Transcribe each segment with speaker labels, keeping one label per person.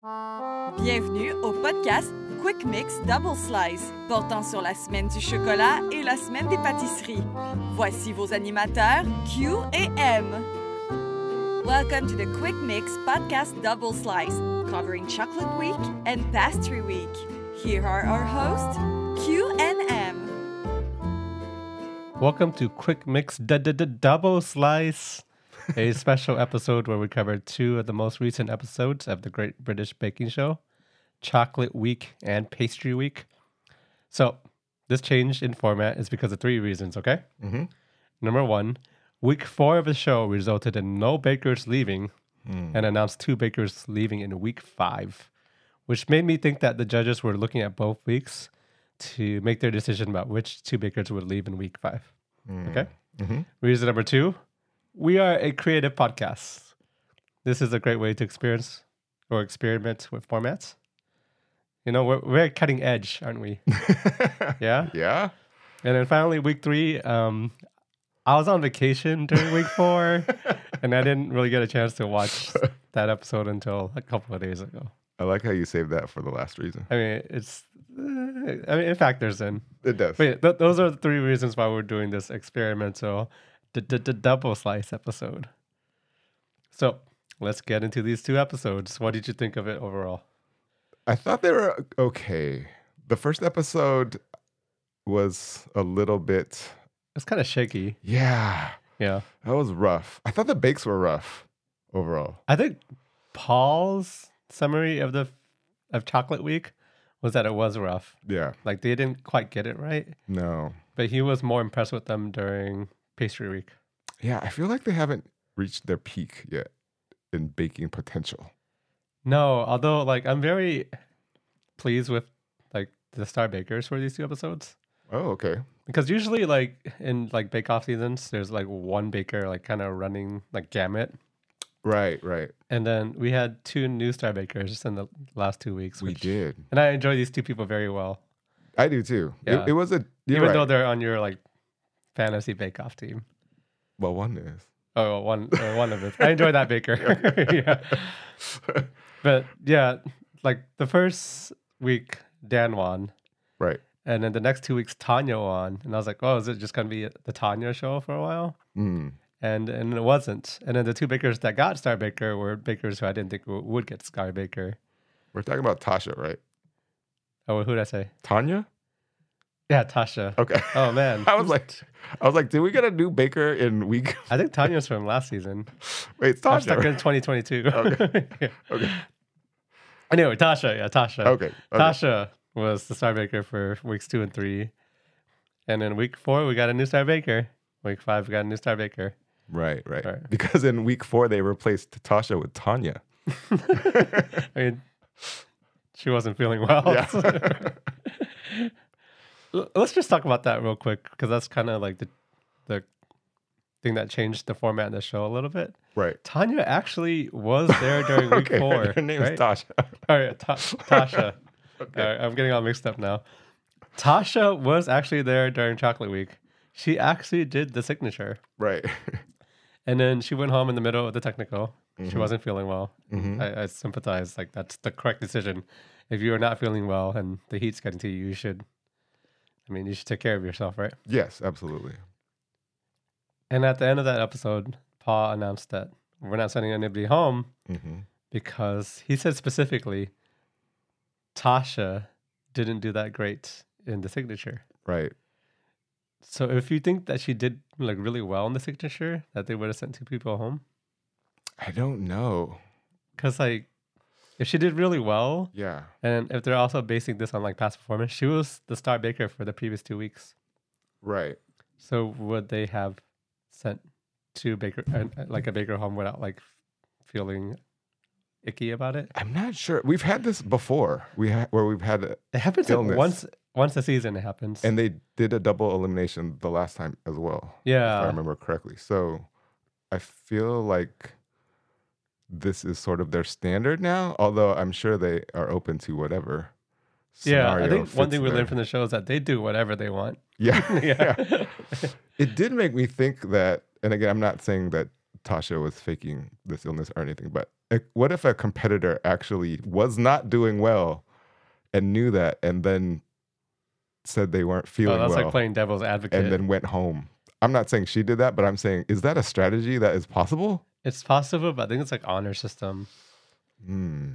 Speaker 1: Bienvenue au podcast Quick Mix Double Slice, portant sur la semaine du chocolat et la semaine des pâtisseries. Voici vos animateurs Q et M. Welcome to the Quick Mix podcast Double Slice, covering Chocolate Week and Pastry Week. Here are our hosts, Q and M.
Speaker 2: Welcome to Quick Mix Double Slice, a special episode where we cover two of the most recent episodes of the Great British Baking Show, Chocolate Week and Pastry Week. So, this change in format is because of three reasons, okay?
Speaker 3: Mm-hmm.
Speaker 2: Number one, week four of the show resulted in no bakers leaving and announced two bakers leaving in week five, which made me think that the judges were looking at both weeks to make their decision about which two bakers would leave in week five. Okay.
Speaker 3: Mhm.
Speaker 2: Reason number two, we are a creative podcast. This is a great way to experience or experiment with formats. You know, we're, we're cutting edge, aren't we? yeah.
Speaker 3: Yeah.
Speaker 2: And then finally, week three, um, I was on vacation during week four, and I didn't really get a chance to watch that episode until a couple of days ago.
Speaker 3: I like how you saved that for the last reason.
Speaker 2: I mean, it's, uh, I mean, it factors in.
Speaker 3: It does.
Speaker 2: But yeah, th- those are the three reasons why we're doing this experimental double slice episode. So let's get into these two episodes. What did you think of it overall?
Speaker 3: I thought they were okay. The first episode was a little bit,
Speaker 2: It's kind of shaky.
Speaker 3: yeah,
Speaker 2: Yeah.
Speaker 3: that was rough. I thought the bakes were rough overall.
Speaker 2: I think Paul's summary of the of Chocolate Week was that it was rough.
Speaker 3: Yeah.
Speaker 2: Like they didn't quite get it right,
Speaker 3: No.
Speaker 2: but he was more impressed with them during Pastry Week.
Speaker 3: Yeah. I feel like they haven't reached their peak yet in baking potential.
Speaker 2: No, although like I'm very pleased with like the star bakers for these two episodes.
Speaker 3: Oh, okay.
Speaker 2: Because usually, like in like bake off seasons, there's like one baker like kind of running like gamut,
Speaker 3: Right. Right.
Speaker 2: and then we had two new star bakers in the last two weeks.
Speaker 3: We did.
Speaker 2: and I enjoy these two people very well,
Speaker 3: I do too.
Speaker 2: Yeah.
Speaker 3: It, it was a,
Speaker 2: even though they're on your like fantasy bake off team.
Speaker 3: well, one is.
Speaker 2: Oh, well, one uh, one of us. I enjoy that baker. yeah, but yeah, like the first week Dan won,
Speaker 3: Right.
Speaker 2: and then the next two weeks Tanya won, and I was like, oh, is it just gonna be the Tanya show for a while?
Speaker 3: Mm.
Speaker 2: and and it wasn't. And then the two bakers that got Star Baker were bakers who I didn't think w- would get Star Baker.
Speaker 3: We're talking about Tasha, right?
Speaker 2: Oh, who did I say?
Speaker 3: Tanya?
Speaker 2: Yeah, Tasha.
Speaker 3: Okay.
Speaker 2: Oh man,
Speaker 3: I was like, I was like, did we get a new baker in week?
Speaker 2: I think Tanya's from last season.
Speaker 3: Wait, it's
Speaker 2: I'm
Speaker 3: Tasha.
Speaker 2: stuck in 2022.
Speaker 3: Okay.
Speaker 2: Yeah.
Speaker 3: Okay.
Speaker 2: Anyway, Tasha. Yeah, Tasha.
Speaker 3: Okay. okay.
Speaker 2: Tasha was the Star Baker for weeks two and three, and then week four we got a new Star Baker. Week five we got a new Star Baker.
Speaker 3: Right, right,
Speaker 2: Right.
Speaker 3: Because in week four they replaced Tasha with Tanya.
Speaker 2: I mean, she wasn't feeling well.
Speaker 3: Yeah.
Speaker 2: Let's just talk about that real quick because that's kind of like the the thing that changed the format of the show a little bit.
Speaker 3: right.
Speaker 2: Tanya actually was there during week
Speaker 3: okay.
Speaker 2: four.
Speaker 3: Her name
Speaker 2: right?
Speaker 3: is Tasha.
Speaker 2: All right, Ta- Tasha.
Speaker 3: Okay.
Speaker 2: All right, I'm getting all mixed up now. Tasha was actually there during Chocolate Week. She actually did the signature,
Speaker 3: Right.
Speaker 2: and then she went home in the middle of the technical. She
Speaker 3: Mhm.
Speaker 2: wasn't feeling well.
Speaker 3: Mhm.
Speaker 2: I, I sympathize. Like that's the correct decision. If you are not feeling well and the heat's getting to you, you should. I mean, you should take care of yourself, right?
Speaker 3: Yes, absolutely.
Speaker 2: And at the end of that episode, Paul announced that we're not sending anybody home
Speaker 3: hmm
Speaker 2: because he said specifically, Tasha didn't do that great in the signature.
Speaker 3: Right.
Speaker 2: So if you think that she did like really well in the signature, that they would have sent two people home,
Speaker 3: I don't know.
Speaker 2: because like if she did really well,
Speaker 3: Yeah.
Speaker 2: and if they're also basing this on like past performance, she was the star baker for the previous two weeks.
Speaker 3: Right.
Speaker 2: So would they have sent two baker uh, like a baker home without like feeling icky about it?
Speaker 3: I'm not sure. We've had this before. We ha- where we've had,
Speaker 2: It happens
Speaker 3: Illness.
Speaker 2: once once a season. It happens.
Speaker 3: and they did a double elimination the last time as well. Yeah, if I remember correctly. So I feel like this is sort of their standard now, although I'm sure they are open to whatever.
Speaker 2: yeah. I think one thing we learned from the show is that they do whatever they want.
Speaker 3: Yeah.
Speaker 2: yeah.
Speaker 3: It did make me think that, and again, I'm not saying that Tasha was faking this illness or anything, but a- what if a competitor actually was not doing well and knew that and then said they weren't
Speaker 2: Oh,
Speaker 3: feeling
Speaker 2: that's
Speaker 3: well
Speaker 2: like playing devil's advocate.
Speaker 3: and then went home? I'm not saying she did that, but I'm saying is that a strategy that is possible?
Speaker 2: It's possible, but I think it's like honor system.
Speaker 3: Hmm.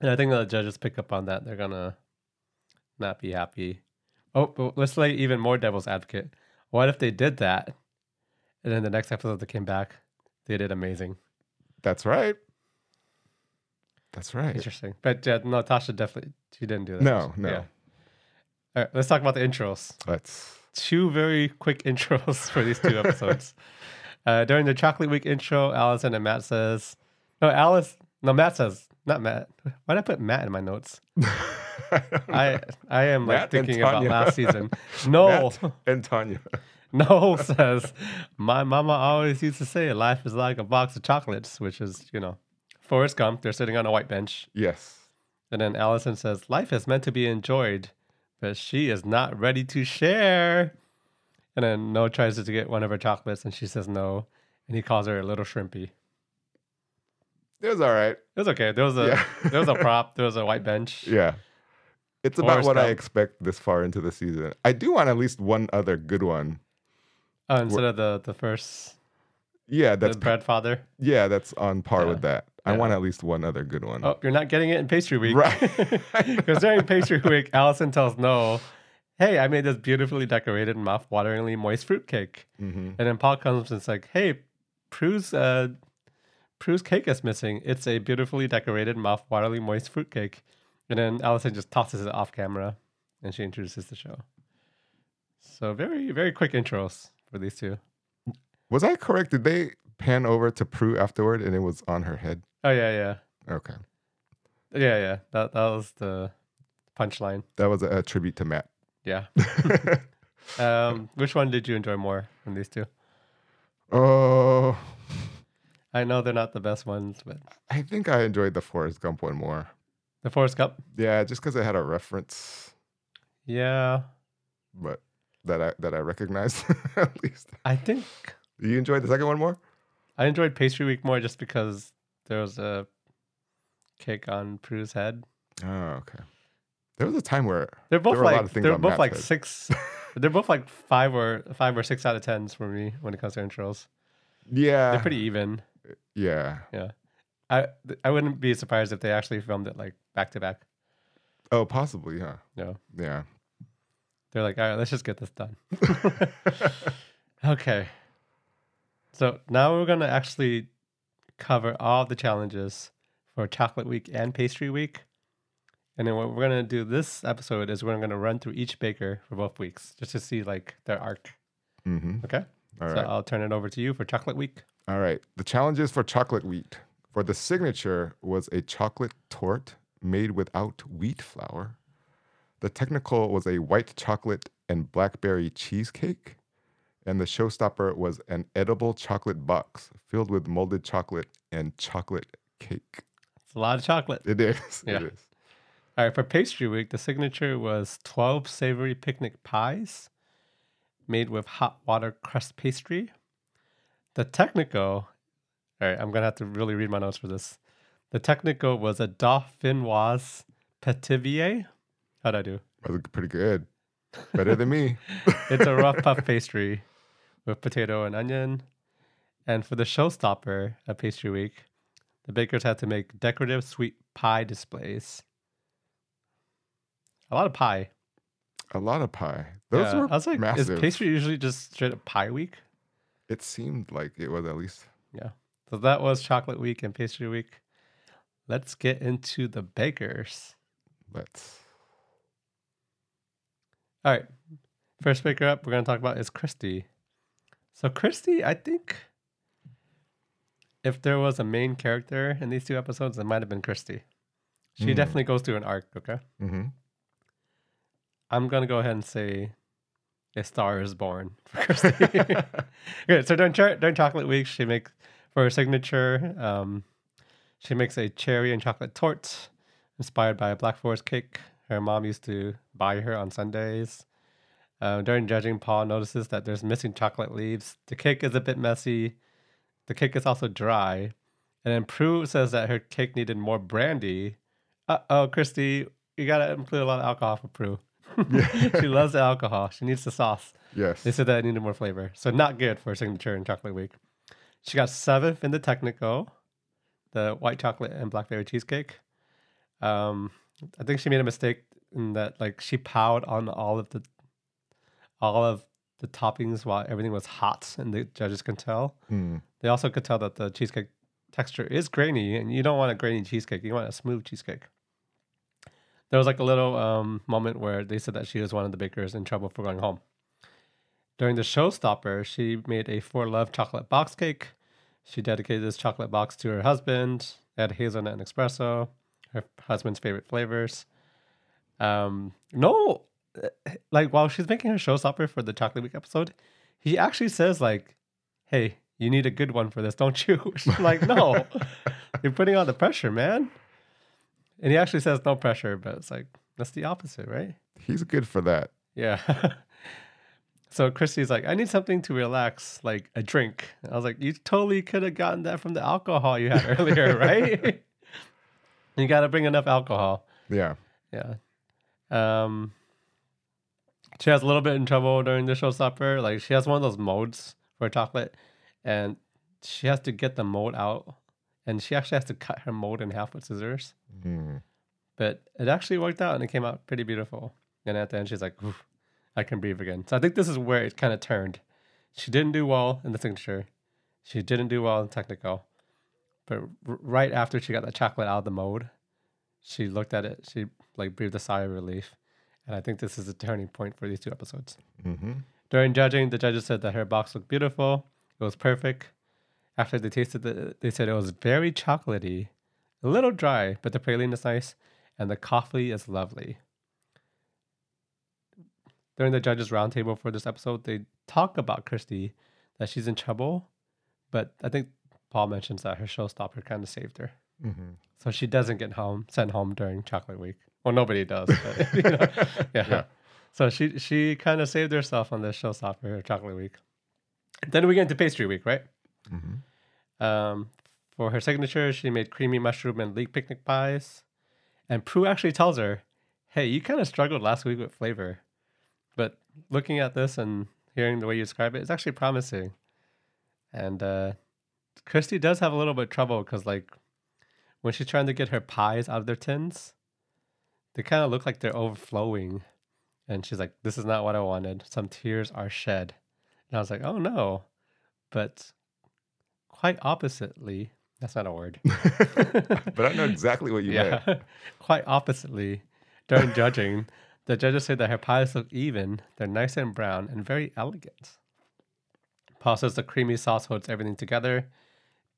Speaker 2: And I think the judges pick up on that. They're gonna not be happy. Oh, but let's play even more devil's advocate. What if they did that, and then the next episode they came back, they did amazing,
Speaker 3: That's right. That's right.
Speaker 2: interesting. But yeah, no, Tasha definitely she didn't do that.
Speaker 3: No, no.
Speaker 2: Yeah. All right, let's talk about the intros.
Speaker 3: Let's.
Speaker 2: Two very quick intros for these two episodes. uh, during the Chocolate Week intro, Alison and Matt says, "No, Alice, no, Matt says, not Matt. Why did I put Matt in my notes? I I am like
Speaker 3: Matt and
Speaker 2: thinking about last season. No,
Speaker 3: Matt and Tanya.
Speaker 2: Noel says my mama always used to say life is like a box of chocolates, which is you know, Forrest Gump. They're sitting on a white bench,
Speaker 3: Yes.
Speaker 2: and then Alison says life is meant to be enjoyed, but she is not ready to share. And then Noel tries to get one of her chocolates, and she says no, and he calls her a little shrimpy.
Speaker 3: It was all right.
Speaker 2: It was okay. There was a
Speaker 3: Yeah.
Speaker 2: there was a prop. There was a white bench.
Speaker 3: Yeah. It's about
Speaker 2: Forrest
Speaker 3: what I expect this far into the season. I do want at least one other good one.
Speaker 2: Oh, instead of the the first
Speaker 3: Yeah,
Speaker 2: the
Speaker 3: that's
Speaker 2: bread father.
Speaker 3: yeah, that's on par with
Speaker 2: Yeah.
Speaker 3: that. I want at least one other good one.
Speaker 2: Oh, you're not getting it in pastry week.
Speaker 3: Right.
Speaker 2: Because during pastry week, Alison tells Noel, hey, I made this beautifully decorated, mouth-wateringly moist fruitcake.
Speaker 3: hmm
Speaker 2: And then Paul comes and it's like, hey, Prue's, uh, Prue's cake is missing. It's a beautifully decorated, mouth-wateringly moist fruitcake. And then Alison just tosses it off camera and she introduces the show. So very, very quick intros for these two.
Speaker 3: Was I correct? Did they pan over to Prue afterward and it was on her head?
Speaker 2: Oh, yeah, yeah.
Speaker 3: Okay.
Speaker 2: Yeah, yeah. That, that was the punchline.
Speaker 3: That was a, a tribute to Matt.
Speaker 2: Yeah. Um, which one did you enjoy more from these two?
Speaker 3: oh,
Speaker 2: I know they're not the best ones, but
Speaker 3: I think I enjoyed the Forrest Gump one more.
Speaker 2: the Forrest Gump,
Speaker 3: Yeah, just because it had a reference,
Speaker 2: yeah.
Speaker 3: but that I that I recognized at least.
Speaker 2: I think
Speaker 3: You enjoyed the second one more?
Speaker 2: I enjoyed Pastry Week more just because there was a cake on Prue's head.
Speaker 3: Oh, okay. There was a time where
Speaker 2: They're both
Speaker 3: were a lot
Speaker 2: like
Speaker 3: of things
Speaker 2: they're both like
Speaker 3: head.
Speaker 2: six. they're both like five or five or six out of tens for me when it comes to intros.
Speaker 3: yeah,
Speaker 2: They're pretty even.
Speaker 3: yeah. Yeah.
Speaker 2: I I wouldn't be surprised if they actually filmed it like back to back.
Speaker 3: Oh, possibly, huh?
Speaker 2: No,
Speaker 3: Yeah.
Speaker 2: they're like, all right, let's just get this done. Okay. So now we're going to actually cover all the challenges for Chocolate Week and Pastry Week. And then what we're going to do this episode is we're going to run through each baker for both weeks just to see like their arc.
Speaker 3: mm-hmm.
Speaker 2: Okay.
Speaker 3: All
Speaker 2: so
Speaker 3: right.
Speaker 2: I'll turn it over to you for Chocolate Week.
Speaker 3: All right. The challenges for chocolate wheat. For the signature was a chocolate torte made without wheat flour. The technical was a white chocolate and blackberry cheesecake. And the showstopper was an edible chocolate box filled with molded chocolate and chocolate cake.
Speaker 2: It's a lot of chocolate.
Speaker 3: It is.
Speaker 2: Yeah.
Speaker 3: It is.
Speaker 2: All right, for pastry week, the signature was 12 savory picnic pies made with hot water crust pastry. The technical, all right, I'm going to have to really read my notes for this. The technical was a dauphinoise pithivier. How'd I do?
Speaker 3: That was pretty good. Better than me.
Speaker 2: It's a rough puff pastry with potato and onion. And for the showstopper at pastry week, the bakers had to make decorative sweet pie displays. A lot of pie.
Speaker 3: A lot of pie. Those
Speaker 2: Yeah,
Speaker 3: were
Speaker 2: I was like,
Speaker 3: massive.
Speaker 2: is pastry usually just straight up pie week?
Speaker 3: It seemed like it was at least. Yeah.
Speaker 2: So that was chocolate week and pastry week. Let's get into the bakers.
Speaker 3: Let's.
Speaker 2: All right. First baker up we're going to talk about is Christy. So, Christy, I think if there was a main character in these two episodes, it might have been Christy. She
Speaker 3: Hmm.
Speaker 2: definitely goes through an arc, okay?
Speaker 3: hmm
Speaker 2: I'm going to go ahead and say a star is born for Christy. Good. So during, during chocolate week, she makes for her signature. Um, she makes a cherry and chocolate torte inspired by a Black Forest cake. Her mom used to buy her on Sundays. Uh, during judging, Paul notices that there's missing chocolate leaves. The cake is a bit messy. The cake is also dry, And then Prue says that her cake needed more brandy. Uh oh, Christy, you gotta include a lot of alcohol for Prue. she loves the alcohol. She needs the sauce.
Speaker 3: Yes.
Speaker 2: They said that I needed more flavor. So not good for a signature in chocolate week. She got seventh in the technical, the white chocolate and blackberry cheesecake. Um, I think she made a mistake in that like she piled on all of the all of the toppings while everything was hot and the judges can tell.
Speaker 3: Hmm.
Speaker 2: They also could tell that the cheesecake texture is grainy and you don't want a grainy cheesecake, you want a smooth cheesecake. There was like a little um, moment where they said that she was one of the bakers in trouble for going home. During the showstopper, she made a For Love chocolate box cake. She dedicated this chocolate box to her husband. Had hazelnut and espresso, her husband's favorite flavors. Um, Noel, like while she's making her showstopper for the Chocolate Week episode, he actually says like, "Hey, you need a good one for this, don't you?" She's like, "No, you're putting on the pressure, man." And he actually says no pressure, but it's like that's the opposite, right?
Speaker 3: He's good for that.
Speaker 2: Yeah. so Christy's like, I need something to relax, like a drink. I was like, you totally could have gotten that from the alcohol you had earlier, right? you got to bring enough alcohol.
Speaker 3: Yeah.
Speaker 2: Yeah. Um, she has a little bit in trouble during the show showstopper. Like she has one of those molds for chocolate, and she has to get the mold out, and she actually has to cut her mold in half with scissors.
Speaker 3: Hmm.
Speaker 2: But it actually worked out, and it came out pretty beautiful. And at the end, she's like, "I can breathe again." So I think this is where it kind of turned. She didn't do well in the signature. She didn't do well in technical. But r- right after she got the chocolate out of the mold, she looked at it. She like breathed a sigh of relief. And I think this is a turning point for these two episodes.
Speaker 3: hmm
Speaker 2: During judging, the judges said that her box looked beautiful. It was perfect. After they tasted it, they said it was very chocolatey, a little dry, but the praline is nice, and the coffee is lovely. During the judges' roundtable for this episode, they talk about Christy, that she's in trouble, but I think Paul mentions that her showstopper kind of saved her.
Speaker 3: hmm
Speaker 2: So she doesn't get home sent home during chocolate week. Well, nobody does, but you know, yeah.
Speaker 3: Yeah.
Speaker 2: So she she kind of saved herself on the showstopper chocolate week. Then we get into pastry week, right?
Speaker 3: hmm
Speaker 2: Um, for her signature, she made creamy mushroom and leek picnic pies. And Prue actually tells her, "Hey, you kind of struggled last week with flavor, but looking at this and hearing the way you describe it, it's actually promising." And uh, Christy does have a little bit of trouble because, like, when she's trying to get her pies out of their tins, they kind of look like they're overflowing. And she's like, "This is not what I wanted." Some tears are shed, and I was like, "Oh no!" But quite oppositely, that's not a word.
Speaker 3: but I know exactly what you meant.
Speaker 2: quite oppositely. During judging, the judges say that her pies look even, they're nice and brown, and very elegant. Paul says the creamy sauce holds everything together,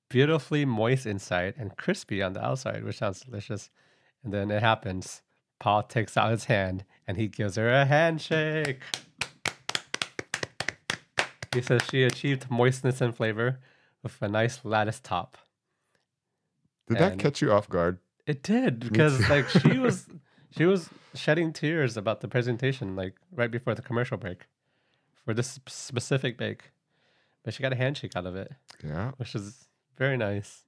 Speaker 2: beautifully moist inside and crispy on the outside, which sounds delicious. And then it happens. Paul takes out his hand and he gives her a handshake. He says she achieved moistness and flavor with a nice lattice top.
Speaker 3: Did that catch you off guard?
Speaker 2: It did because like she was she was shedding tears about the presentation like right before the commercial break for this specific bake. But she got a handshake out of it,
Speaker 3: Yeah.
Speaker 2: which is very nice.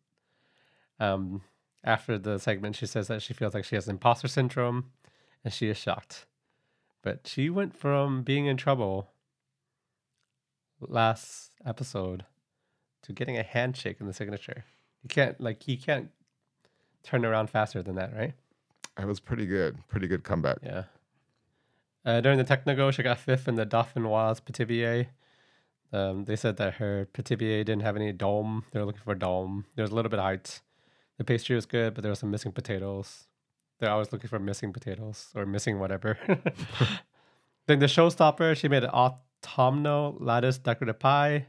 Speaker 2: Um after the segment she says that she feels like she has imposter syndrome and she is shocked. But she went from being in trouble last episode to getting a handshake in the signature. You can't like you can't turn around faster than that, right?
Speaker 3: It was pretty good. Pretty good comeback.
Speaker 2: Yeah. Uh, during the Technigo, she got fifth in the Dauphinoise Pithivier. Um, they said that her Pithivier didn't have any dome. They were looking for dome. There was a little bit of height. The pastry was good, but there was some missing potatoes. They're always looking for missing potatoes or missing whatever. then the showstopper, she made an autumnal lattice decorative pie,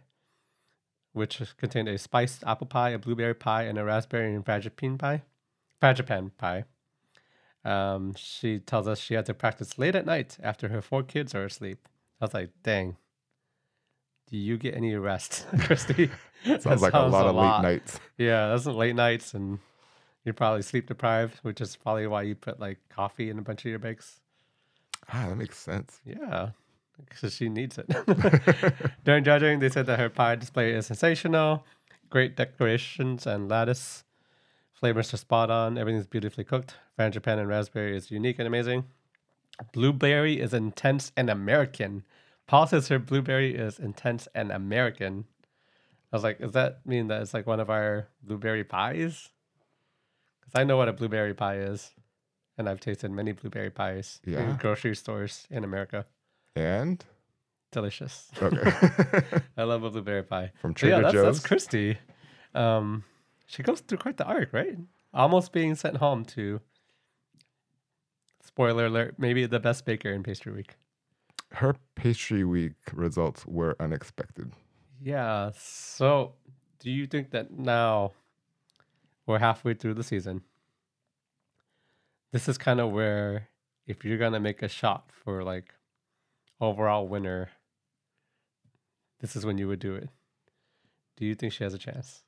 Speaker 2: which contained a spiced apple pie, a blueberry pie, and a raspberry and frangipane pie. Frangipane pie. Um, she tells us she had to practice late at night after her four kids are asleep. I was like, dang. Do you get any rest, Christy? That
Speaker 3: Sounds like a lot of late nights.
Speaker 2: Yeah, that's some late nights, and you're probably sleep deprived, which is probably why you put like coffee in a bunch of your bakes.
Speaker 3: Ah, that makes sense.
Speaker 2: Yeah, because she needs it. During judging, they said that her pie display is sensational. great decorations and lattice. Flavors are spot on. Everything's beautifully cooked. Frangipane and raspberry is unique and amazing. Blueberry is intense and American. Paul says her blueberry is intense and American. I was like, does that mean that it's like one of our blueberry pies? Because I know what a blueberry pie is, and I've tasted many blueberry pies
Speaker 3: Yeah.
Speaker 2: in grocery stores in America.
Speaker 3: And
Speaker 2: Delicious.
Speaker 3: okay,
Speaker 2: I love a blueberry pie.
Speaker 3: From
Speaker 2: So yeah,
Speaker 3: Trader
Speaker 2: that's,
Speaker 3: Joe's?
Speaker 2: that's Christy. Um, she goes through quite the arc, right? Almost being sent home to. Spoiler alert! Maybe the best baker in pastry week.
Speaker 3: her pastry week results were unexpected.
Speaker 2: Yeah. So, do you think that now we're halfway through the season? This is kind of where, if you're gonna make a shot for like overall winner, this is when you would do it. Do you think she has a chance?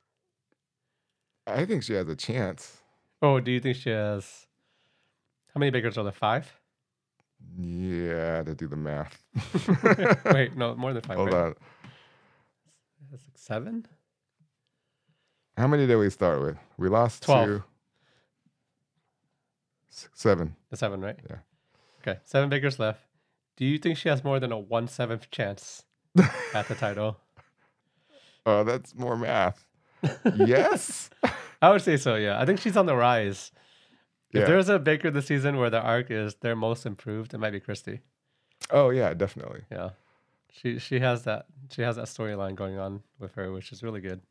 Speaker 3: I think she has a chance.
Speaker 2: Oh, do you think she has? How many bakers are there? Five?
Speaker 3: Yeah, to do the math.
Speaker 2: Wait, no, more than five.
Speaker 3: Hold
Speaker 2: right?
Speaker 3: on.
Speaker 2: That's like seven.
Speaker 3: How many did we start with? We lost
Speaker 2: Twelve.
Speaker 3: two. S- Seven.
Speaker 2: The seven, right?
Speaker 3: Yeah.
Speaker 2: Okay, seven bakers left. Do you think she has more than a one seventh chance at the title?
Speaker 3: Oh, that's more math. yes.
Speaker 2: I would say so. Yeah, I think she's on the rise. If
Speaker 3: Yeah.
Speaker 2: there's a baker this season where the arc is their most improved, it might be Christy.
Speaker 3: Oh yeah, definitely.
Speaker 2: Yeah, she she has that she has that storyline going on with her, which is really good.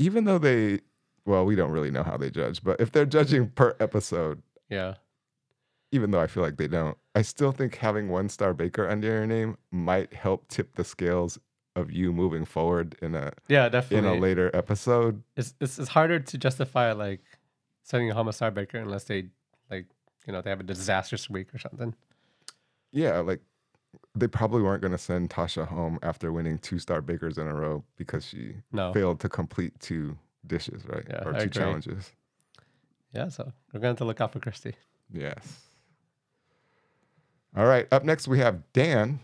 Speaker 3: Even though they, well, we don't really know how they judge, but if they're judging per episode,
Speaker 2: Yeah,
Speaker 3: even though I feel like they don't, I still think having one star baker under your name might help tip the scales of you moving forward in a
Speaker 2: yeah, definitely in
Speaker 3: a later episode.
Speaker 2: it's, it's it's harder to justify like sending a homicide baker unless they like you know they have a disastrous week or something.
Speaker 3: Yeah, like they probably weren't going to send Tasha home after winning two star bakers in a row because she
Speaker 2: No.
Speaker 3: failed to complete two dishes, right?
Speaker 2: Yeah,
Speaker 3: or
Speaker 2: I
Speaker 3: two
Speaker 2: agree.
Speaker 3: challenges.
Speaker 2: Yeah, so we're going to to look out for Christy.
Speaker 3: Yes. All right. Up next, we have Dan,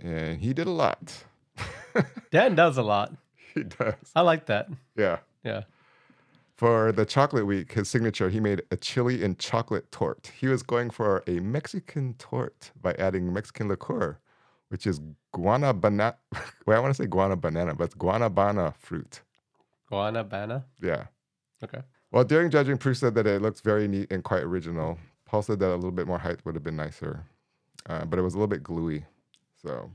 Speaker 3: and he did a lot.
Speaker 2: Dan does a lot.
Speaker 3: he does.
Speaker 2: I like that.
Speaker 3: Yeah.
Speaker 2: Yeah.
Speaker 3: For the chocolate week, his signature, he made a chili and chocolate torte. He was going for a Mexican torte by adding Mexican liqueur, which is guanabana. Well, I want to say guanabana, but it's guanabana fruit.
Speaker 2: Guanabana.
Speaker 3: Yeah.
Speaker 2: Okay.
Speaker 3: Well, during judging, Prue said that it looks very neat and quite original. Paul said that a little bit more height would have been nicer, uh, but it was a little bit gluey. So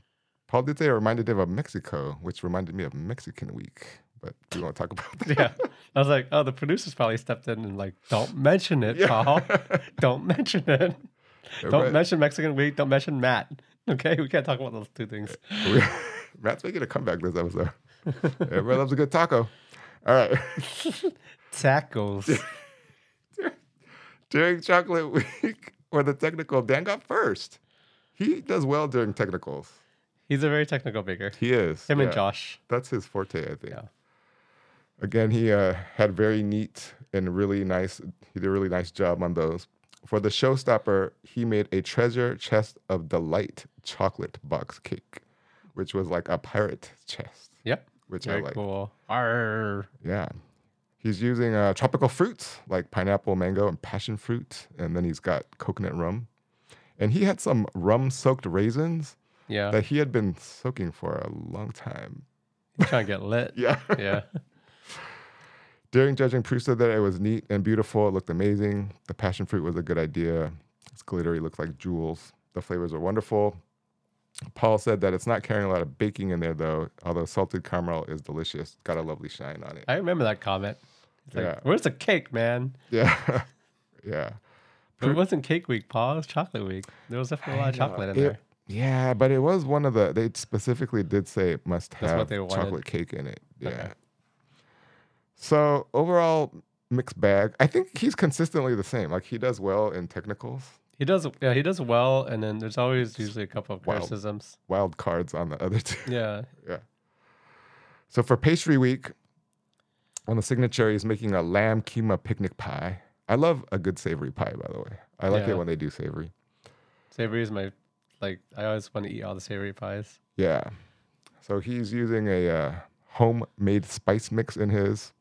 Speaker 3: Paul did say it reminded him of Mexico, which reminded me of Mexican Week, but we won't talk about that.
Speaker 2: Yeah. I was like, oh, the producers probably stepped in and like, don't mention it,
Speaker 3: Yeah.
Speaker 2: Paul. don't mention it. Don't
Speaker 3: But
Speaker 2: mention Mexican week. Don't mention Matt. Okay, we can't talk about those two things.
Speaker 3: Matt's making a comeback this episode. Everybody loves a good taco. All right.
Speaker 2: Tacos.
Speaker 3: during Chocolate Week, or the technical, Dan got first. He does well during technicals.
Speaker 2: He's a very technical baker.
Speaker 3: He is.
Speaker 2: Him and. Josh.
Speaker 3: That's his forte, I think.
Speaker 2: Yeah.
Speaker 3: Again, he uh, had very neat and really nice. He did a really nice job on those. For the showstopper, he made a treasure chest of delight chocolate box cake, which was like a pirate chest,
Speaker 2: Yep.
Speaker 3: which I like.
Speaker 2: cool. Arr.
Speaker 3: Yeah. He's using uh, tropical fruits like pineapple, mango, and passion fruit. And then he's got coconut rum. And he had some rum soaked raisins
Speaker 2: Yeah.
Speaker 3: that he had been soaking for a long time.
Speaker 2: He's trying to get lit.
Speaker 3: Yeah.
Speaker 2: Yeah.
Speaker 3: During judging, Prue said that it was neat and beautiful. It looked amazing. The passion fruit was a good idea. It's glittery, looks like jewels. The flavors are wonderful. Paul said that it's not carrying a lot of baking in there, though, although salted caramel is delicious. Got a lovely shine on it.
Speaker 2: I remember that comment. It's like,
Speaker 3: Yeah.
Speaker 2: where's the cake, man?
Speaker 3: Yeah. yeah.
Speaker 2: But it wasn't cake week, Paul. It was chocolate week. There was definitely a lot of chocolate in
Speaker 3: It-
Speaker 2: there.
Speaker 3: Yeah, but it was one of the, they specifically did say it must
Speaker 2: That's what
Speaker 3: have
Speaker 2: they wanted.
Speaker 3: chocolate cake in it. Yeah.
Speaker 2: Okay.
Speaker 3: So overall, mixed bag. I think he's consistently the same. Like he does well in technicals.
Speaker 2: He does, yeah, he does well, and then there's always usually a couple of
Speaker 3: Wild.
Speaker 2: criticisms.
Speaker 3: Wild cards on the other two.
Speaker 2: Yeah,
Speaker 3: Yeah. So for pastry week, on the signature, he's making a lamb keema picnic pie. I love a good savory pie, by the way. I like
Speaker 2: Yeah.
Speaker 3: it when they do savory.
Speaker 2: savory is my like. I always want to eat all the savory pies.
Speaker 3: Yeah. So he's using a uh, homemade spice mix in his.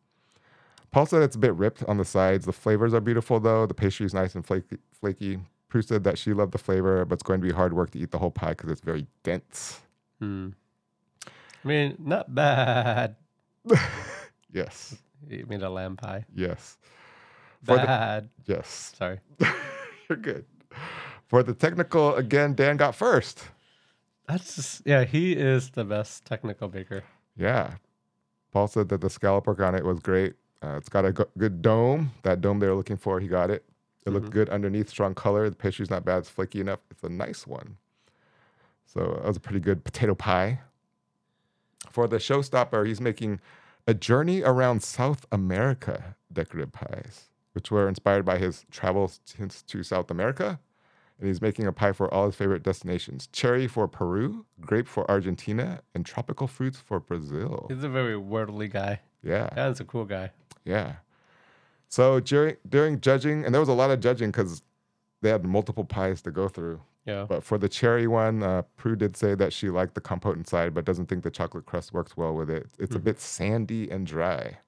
Speaker 3: Paul said it's a bit ripped on the sides. The flavors are beautiful though. The pastry is nice and flaky. flaky. Prue said that she loved the flavor, but it's going to be hard work to eat the whole pie because it's very dense.
Speaker 2: Hmm. I mean, not bad.
Speaker 3: Yes,
Speaker 2: You made a lamb pie.
Speaker 3: yes, For the-
Speaker 2: Bad.
Speaker 3: yes.
Speaker 2: Sorry.
Speaker 3: You're good. For the technical, again, Dan got first.
Speaker 2: That's just, yeah, he is the best technical baker.
Speaker 3: Yeah. Paul said that the scallop work on it was great. Uh, it's got a go- good dome. That dome they were looking for, he got it. It looked good underneath, strong color. The pastry's not bad. It's flaky enough. It's a nice one. So that was a pretty good potato pie. For the showstopper, he's making a journey around South America decorative pies, which were inspired by his travels to to South America. And he's making a pie for all his favorite destinations cherry for Peru, grape for Argentina, and tropical fruits for Brazil.
Speaker 2: He's a very worldly guy.
Speaker 3: Yeah.
Speaker 2: That's a cool guy.
Speaker 3: Yeah. So during during judging, and there was a lot of judging because they had multiple pies to go through.
Speaker 2: Yeah.
Speaker 3: But for the cherry one, uh, Prue did say that she liked the compote inside, but doesn't think the chocolate crust works well with it. It's a bit sandy and dry.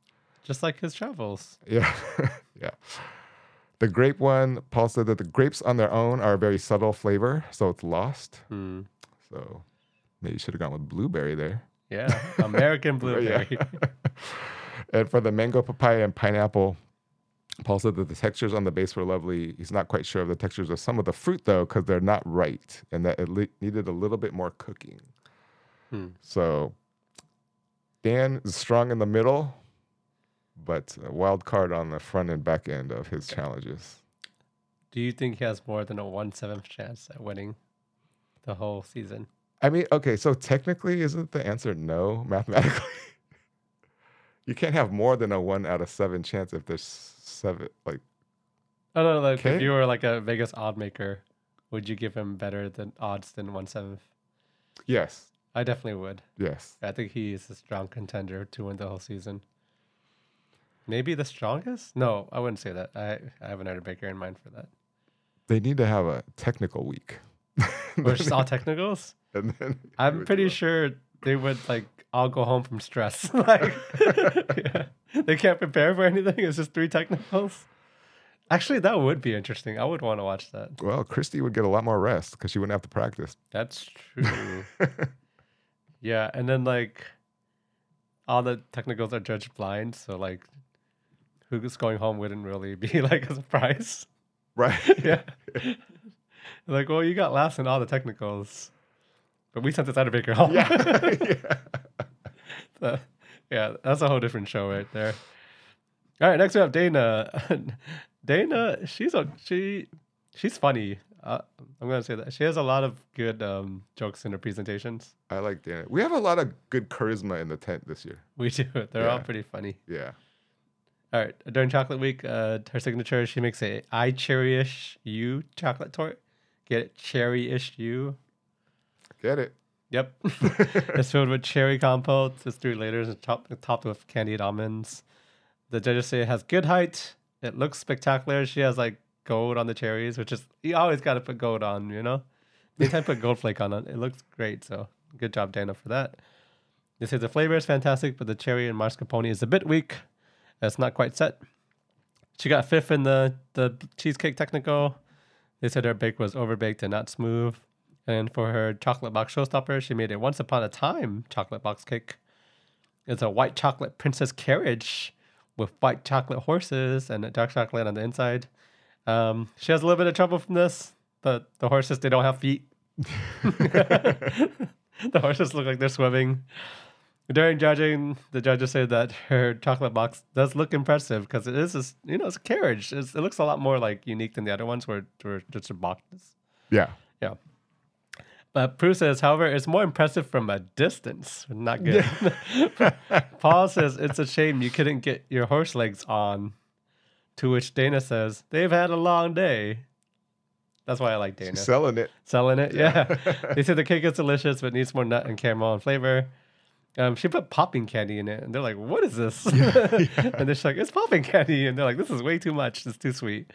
Speaker 2: Just like his travels.
Speaker 3: Yeah, yeah. The grape one, Paul said that the grapes on their own are a very subtle flavor, so it's lost.
Speaker 2: Hmm.
Speaker 3: So maybe you should have gone with blueberry there.
Speaker 2: Yeah. American blueberry.
Speaker 3: and for the mango, papaya, and pineapple, Paul said that the textures on the base were lovely. He's not quite sure of the textures of some of the fruit though, because they're not right, and that it le- needed a little bit more cooking.
Speaker 2: Hmm.
Speaker 3: So Dan is strong in the middle, but a wild card on the front and back end of his challenges.
Speaker 2: Do you think he has more than a one seventh chance at winning the whole season?
Speaker 3: I mean, okay, so technically, isn't the answer no mathematically? you can't have more than a one out of seven chance if there's seven. Like,
Speaker 2: Oh no, like if you were like a Vegas odd maker, would you give him better than odds than one seventh?
Speaker 3: yes,
Speaker 2: I definitely would.
Speaker 3: yes.
Speaker 2: I think he is a strong contender to win the whole season. Maybe the strongest? No, I wouldn't say that. I, I have another baker in mind for that.
Speaker 3: They need to have a technical week.
Speaker 2: Or just all technicals?
Speaker 3: and then
Speaker 2: I'm pretty sure they would like all go home from stress. like yeah. they can't prepare for anything. It's just three technicals. Actually, that would be interesting. I would want to watch that.
Speaker 3: Well, Christy would get a lot more rest because she wouldn't have to practice.
Speaker 2: That's true. yeah, and then like all the technicals are judged blind, so like who's going home wouldn't really be like a surprise.
Speaker 3: right?
Speaker 2: yeah. like, well, you got last in all the technicals, but we sent this out of Baker home.
Speaker 3: yeah. yeah.
Speaker 2: So, yeah, that's a whole different show right there. All right, next we have Dana. Dana, she's a she, she's funny. Uh, I'm gonna say that she has a lot of good um, jokes in her presentations.
Speaker 3: I like Dana. We have a lot of good charisma in the tent this year.
Speaker 2: We do. They're all pretty funny.
Speaker 3: Yeah.
Speaker 2: All right, during chocolate week, uh, her signature, she makes a I cherry-ish you chocolate torte. Get it, cherry-ish you.
Speaker 3: Get it.
Speaker 2: Yep. it's filled with cherry compote. It's three layers and top, topped with candied almonds. The judges say it has good height. It looks spectacular. She has like gold on the cherries, which is you always got to put gold on, you know. Anytime put gold flake on it, it looks great. So good job, Dana, for that. They say the flavor is fantastic, but the cherry and mascarpone is a bit weak. It's not quite set. She got fifth in the the cheesecake technical. They said her bake was overbaked and not smooth. And for her chocolate box showstopper, she made a once upon a time chocolate box cake. It's a white chocolate princess carriage with white chocolate horses and a dark chocolate on the inside. Um, she has a little bit of trouble from this. The the horses they don't have feet. the horses look like they're swimming. During judging, the judges say that her chocolate box does look impressive because it is, a you know, it's a carriage. It's, it looks a lot more like unique than the other ones where where just a box.
Speaker 3: Yeah.
Speaker 2: Yeah. But Prue says, however, it's more impressive from a distance. Not good. Paul says, it's a shame you couldn't get your horse legs on. To which Dana says, they've had a long day. That's why I like Dana.
Speaker 3: She's selling it.
Speaker 2: Selling it, yeah. they say the cake is delicious, but needs more nut and caramel and flavor. Um, she put popping candy in it, and they're like, "What is this?" and they're just like, "It's popping candy," and they're like, "This is way too much. It's too sweet."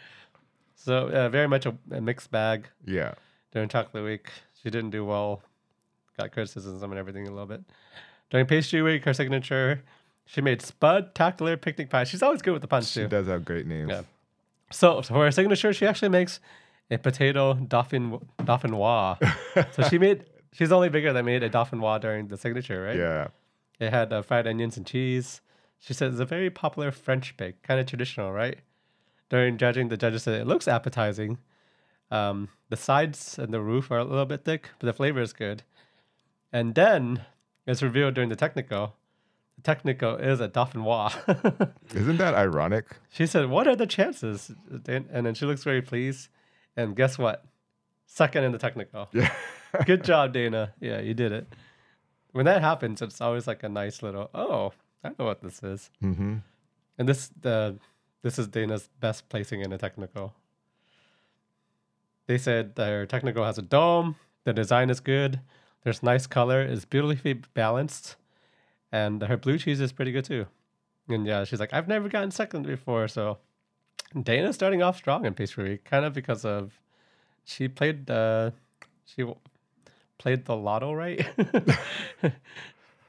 Speaker 2: So uh, very much a, a mixed bag
Speaker 3: Yeah.
Speaker 2: during Chocolate Week. She didn't do well. Got criticism and everything a little bit. During pastry week, her signature, she made spud tackler picnic pie. She's always good with the puns
Speaker 3: She
Speaker 2: too.
Speaker 3: does have great names.
Speaker 2: Yeah. So for her signature, she actually makes a potato dauphinoise. so she made. She's the only bigger that made a dauphinoise during the signature, right?
Speaker 3: Yeah.
Speaker 2: It had uh, fried onions and cheese. She said it's a very popular French bake, kind of traditional, right? During judging, the judges said it looks appetizing. Um, the sides and the roof are a little bit thick, but the flavor is good. And then it's revealed during the technical. The technical is a dauphinoise.
Speaker 3: Isn't that ironic?
Speaker 2: she said, "What are the chances?" And then she looks very pleased. And guess what? Second in the technical.
Speaker 3: Yeah.
Speaker 2: Good job, Dana. Yeah, you did it. When that happens, it's always like a nice little, oh, I know what this is.
Speaker 3: mm-hmm.
Speaker 2: And this the this is Dana's best placing in a technical. They said their technical has a dome, the design is good, there's nice color, it's beautifully balanced, and her blue cheese is pretty good too. And yeah, she's like, I've never gotten second before, so Dana's starting off strong in pastry week, kind of because of she played uh she played the lotto right.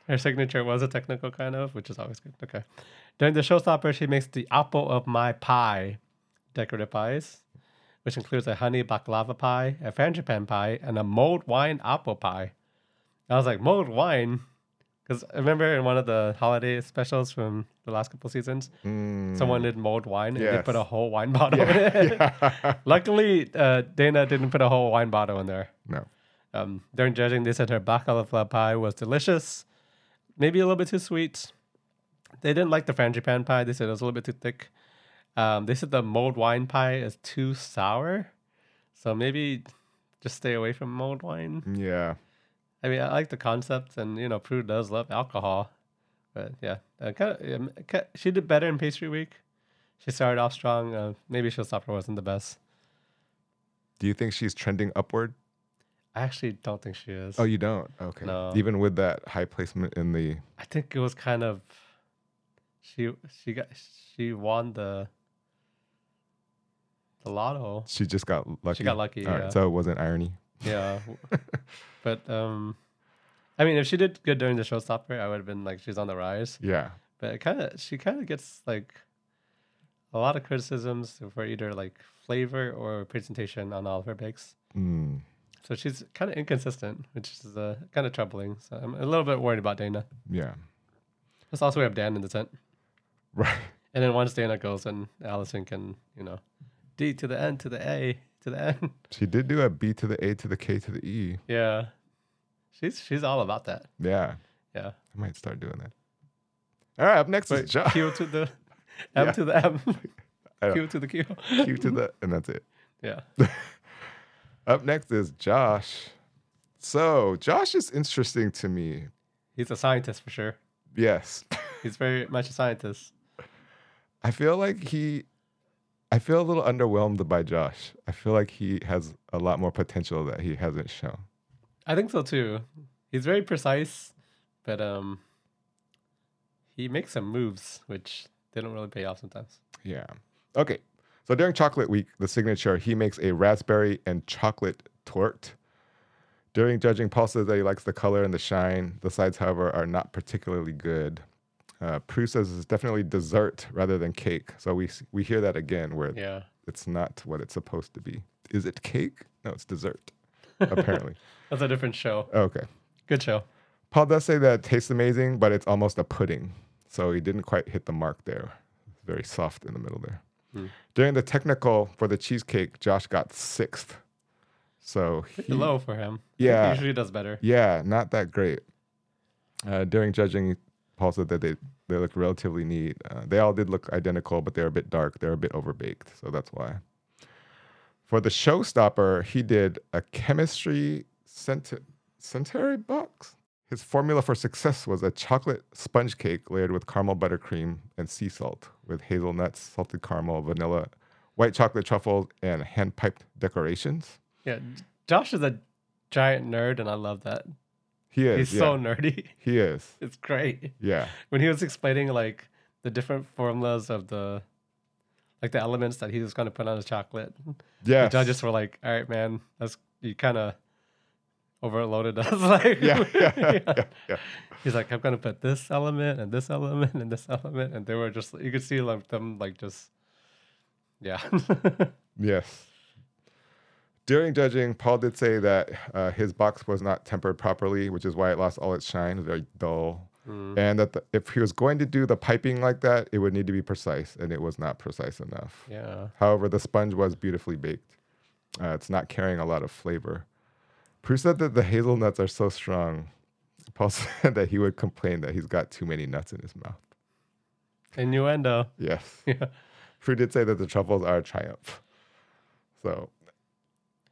Speaker 2: Her signature was a technical kind of, which is always good. Okay. During the showstopper, she makes the apple of my pie decorative pies, which includes a honey baklava pie, a frangipane pie, and a mulled wine apple pie. I was like, mulled wine? Because I remember in one of the holiday specials from the last couple seasons, someone did mulled wine and they put a whole wine bottle in it.
Speaker 3: yeah.
Speaker 2: Luckily, uh, Dana didn't put a whole wine bottle in there.
Speaker 3: no.
Speaker 2: Um, during judging, they said her baklava pie was delicious, maybe a little bit too sweet. They didn't like the frangipane pie. They said it was a little bit too thick. Um, they said the mulled wine pie is too sour, so maybe just stay away from mulled wine.
Speaker 3: Yeah.
Speaker 2: I mean, I like the concept, and you know, Prue does love alcohol, but yeah, uh, kind of, um, she did better in pastry week. She started off strong. Uh, maybe showstopper wasn't the best.
Speaker 3: Do you think she's trending upward?
Speaker 2: I actually don't think she is.
Speaker 3: Oh, you don't? Okay.
Speaker 2: No.
Speaker 3: Even with that high placement in the.
Speaker 2: I think it was kind of she she got she won the the lotto.
Speaker 3: She just got lucky.
Speaker 2: She got lucky,
Speaker 3: All right,
Speaker 2: yeah.
Speaker 3: so it wasn't irony.
Speaker 2: Yeah. but um I mean if she did good during the showstopper, I would have been like she's on the rise.
Speaker 3: Yeah.
Speaker 2: But it kinda she kinda gets like a lot of criticisms for either like flavor or presentation on all of her bakes.
Speaker 3: Mm.
Speaker 2: So she's kind of inconsistent, which is uh, kind of troubling. So I'm a little bit worried about Dana.
Speaker 3: Yeah.
Speaker 2: Plus, also we have Dan in the tent.
Speaker 3: Right.
Speaker 2: And then once Dana goes, and Alison can, you know, D to the N to the A to the N.
Speaker 3: She did do a B to the A to the K to the E.
Speaker 2: yeah, she's she's all about that.
Speaker 3: Yeah.
Speaker 2: Yeah,
Speaker 3: I might start doing that. All right. Up next
Speaker 2: Wait,
Speaker 3: is Josh.
Speaker 2: Q to the M
Speaker 3: Yeah.
Speaker 2: to the M. Q to the Q.
Speaker 3: Q to the, and that's it.
Speaker 2: Yeah,
Speaker 3: Up next is Josh. So Josh is interesting to me.
Speaker 2: he's a scientist for sure.
Speaker 3: Yes.
Speaker 2: He's very much a scientist.
Speaker 3: I feel like he I feel a little underwhelmed by Josh. I feel like he has a lot more potential that he hasn't shown.
Speaker 2: I think so too. He's very precise, but um, he makes some moves which they don't really pay off sometimes.
Speaker 3: Yeah. Okay. So during chocolate week, the signature, he makes a raspberry and chocolate torte. During judging, Paul says that he likes the color and the shine. The sides, however, are not particularly good. Uh, Prue says it's definitely dessert rather than cake. So we we hear that again, where
Speaker 2: Yeah,
Speaker 3: it's not what it's supposed to be. Is it cake? No, it's dessert. Apparently.
Speaker 2: that's a different show.
Speaker 3: Okay.
Speaker 2: Good show.
Speaker 3: Paul does say that it tastes amazing, but it's almost a pudding. So he didn't quite hit the mark there. It's very soft in the middle there.
Speaker 2: Hmm.
Speaker 3: During the technical for the cheesecake, Josh got sixth. So he-
Speaker 2: low for him.
Speaker 3: Yeah.
Speaker 2: he usually does better.
Speaker 3: yeah, not that great. Uh, during judging, Paul said that they, they looked relatively neat. Uh, they all did look identical, but they're a bit dark. They're a bit overbaked. So that's why. For the showstopper, he did a chemistry cent- centenary box. His formula for success was a chocolate sponge cake layered with caramel buttercream and sea salt, with hazelnuts, salted caramel, vanilla, white chocolate truffles, and hand piped decorations.
Speaker 2: Yeah, Josh is a giant nerd, and I love that.
Speaker 3: He is.
Speaker 2: He's
Speaker 3: yeah.
Speaker 2: so nerdy.
Speaker 3: he is.
Speaker 2: It's great.
Speaker 3: Yeah.
Speaker 2: When he was explaining like the different formulas of the like the elements that he was going to put on his chocolate,
Speaker 3: Yeah.
Speaker 2: the judges were like, "All right, man, that's you kind of overloaded us. like,
Speaker 3: Yeah, yeah, yeah, yeah.
Speaker 2: He's like, I'm gonna put this element and this element and this element, and they were just you could see like them like just, yeah,
Speaker 3: Yes. During judging, Paul did say that uh, his box was not tempered properly, which is why it lost all its shine. It was very dull. And that the, if he was going to do the piping like that, it would need to be precise, and it was not precise enough.
Speaker 2: yeah.
Speaker 3: However, the sponge was beautifully baked. Uh, it's not carrying a lot of flavor. Prue said that the hazelnuts are so strong. Paul said that he would complain that he's got too many nuts in his mouth.
Speaker 2: Innuendo.
Speaker 3: Yes.
Speaker 2: Yeah.
Speaker 3: Prue did say that the truffles are a triumph. So,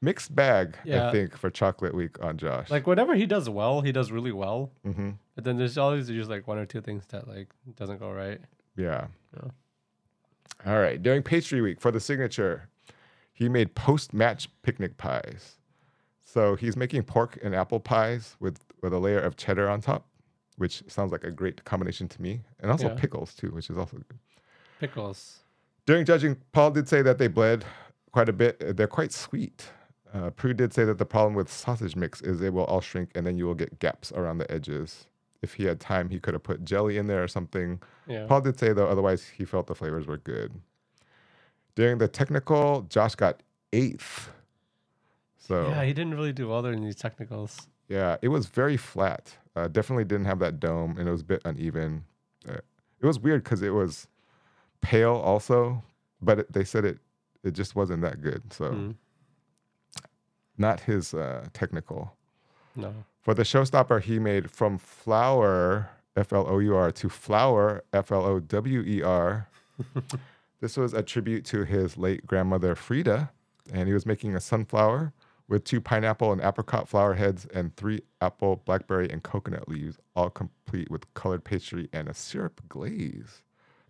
Speaker 3: mixed bag,
Speaker 2: Yeah.
Speaker 3: I think, for Chocolate Week on Josh.
Speaker 2: Like whatever he does well, he does really well.
Speaker 3: hmm
Speaker 2: But then there's always just like one or two things that like doesn't go right.
Speaker 3: Yeah.
Speaker 2: Yeah.
Speaker 3: All right. During pastry week for the signature, he made post match picnic pies. So he's making pork and apple pies with, with a layer of cheddar on top, which sounds like a great combination to me. And also
Speaker 2: Yeah.
Speaker 3: pickles, too, which is also good.
Speaker 2: Pickles.
Speaker 3: During judging, Paul did say that they bled quite a bit. Uh, They're quite sweet. Uh, Prue did say that the problem with sausage mix is it will all shrink and then you will get gaps around the edges. If he had time, he could have put jelly in there or something.
Speaker 2: Yeah.
Speaker 3: Paul did say though, otherwise he felt the flavors were good. During the technical, Josh got eighth. So
Speaker 2: Yeah, he didn't really do well there in these technicals.
Speaker 3: yeah, it was very flat. Uh, definitely didn't have that dome, and it was a bit uneven. Uh, it was weird because it was pale also, but it, they said it it just wasn't that good. So
Speaker 2: Mm.
Speaker 3: not his uh, technical.
Speaker 2: No.
Speaker 3: For the showstopper, he made from flower F L O U R to flower F L O W E R. This was a tribute to his late grandmother Frida, and he was making a sunflower with two pineapple and apricot flower heads and three apple, blackberry, and coconut leaves, all complete with colored pastry and a syrup glaze.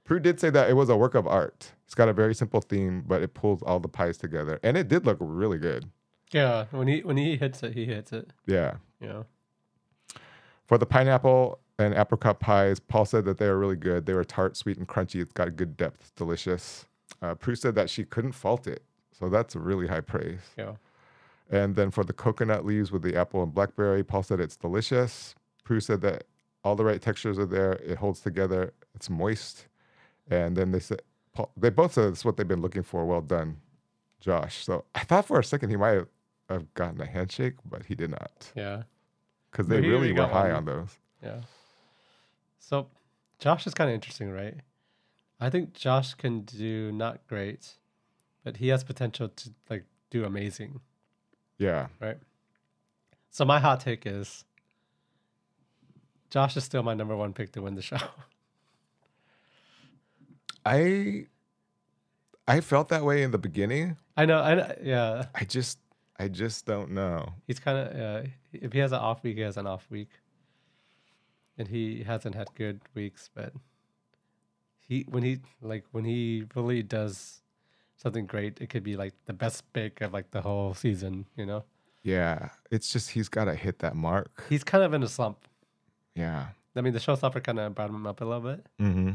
Speaker 3: Prue did say that it was a work of art. It's got a very simple theme, but it pulls all the pies together, and it did look really good.
Speaker 2: Yeah, when he when he hits it, he hits it.
Speaker 3: Yeah.
Speaker 2: Know.
Speaker 3: For the pineapple and apricot pies, Paul said that they were really good. They were tart, sweet, and crunchy. It's got a good depth. It's delicious. Uh, Prue said that she couldn't fault it. So that's a really high praise.
Speaker 2: Yeah.
Speaker 3: And then for the coconut leaves with the apple and blackberry, Paul said it's delicious. Prue said that all the right textures are there. It holds together. It's moist. And then they said, Paul, they both said it's what they've been looking for. Well done, Josh. So I thought for a second he might have, gotten a handshake, but he did not
Speaker 2: Yeah.
Speaker 3: because they
Speaker 2: he
Speaker 3: really were high
Speaker 2: one.
Speaker 3: on those.
Speaker 2: Yeah. So Josh is kind of interesting, right? I think Josh can do not great, but he has potential to like do amazing,
Speaker 3: Yeah.
Speaker 2: right? So my hot take is Josh is still my number one pick to win the show.
Speaker 3: I I felt that way in the beginning.
Speaker 2: I know, I know, yeah.
Speaker 3: I just I just don't know.
Speaker 2: He's kind of uh, if he has an off week, he has an off week, and he hasn't had good weeks. But he when he like when he really does something great, it could be like the best pick of like the whole season. You know,
Speaker 3: Yeah, it's just he's got to hit that mark.
Speaker 2: he's kind of in a slump.
Speaker 3: Yeah.
Speaker 2: I mean, the showstopper kind of brought him up a little bit,
Speaker 3: Mm-hmm.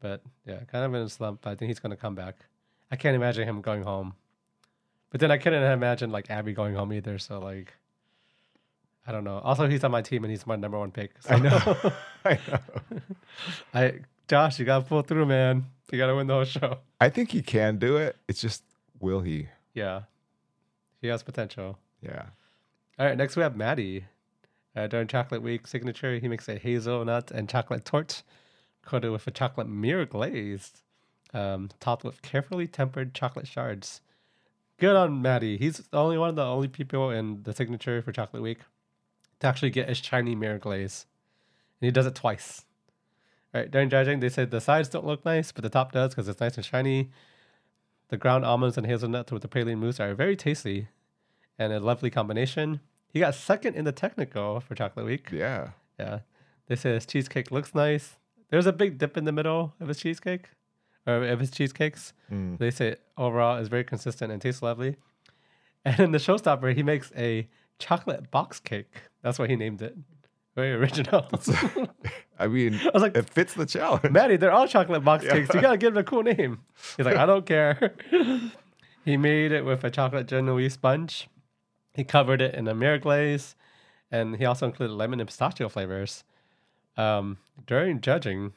Speaker 2: but yeah, kind of in a slump. But I think he's gonna come back. I can't imagine him going home, but then I couldn't imagine like Abbi going home either. So like. I don't know. Also, he's on my team and he's my number one pick.
Speaker 3: I know. I know.
Speaker 2: I Josh, you gotta pull through, man. You gotta win the whole show.
Speaker 3: I think he can do it. It's just will he?
Speaker 2: Yeah, he has potential.
Speaker 3: Yeah.
Speaker 2: All right, next we have Matty. Uh, during Chocolate Week signature, he makes a hazelnut and chocolate torte coated with a chocolate mirror glaze, um, topped with carefully tempered chocolate shards. Good on Matty. He's the only one of the only people in the signature for Chocolate Week to actually get a shiny mirror glaze, and he does it twice. Right, during judging, they said the sides don't look nice, but the top does because it's nice and shiny. The ground almonds and hazelnuts with the praline mousse are very tasty and a lovely combination. He got second in the technical for Chocolate Week.
Speaker 3: Yeah.
Speaker 2: Yeah. They say his cheesecake looks nice. There's a big dip in the middle of his cheesecake, or of his cheesecakes.
Speaker 3: Mm.
Speaker 2: They say overall is very consistent and tastes lovely. And in the showstopper, he makes a chocolate box cake. That's what he named it. Very original.
Speaker 3: I mean,
Speaker 2: I was like,
Speaker 3: it fits the challenge.
Speaker 2: Matty, they're all chocolate box
Speaker 3: Yeah.
Speaker 2: cakes. You gotta give it a cool name. He's like, I don't care. he made it with a chocolate genoise sponge. He covered it in a mirror glaze, and he also included lemon and pistachio flavors. Um, during judging,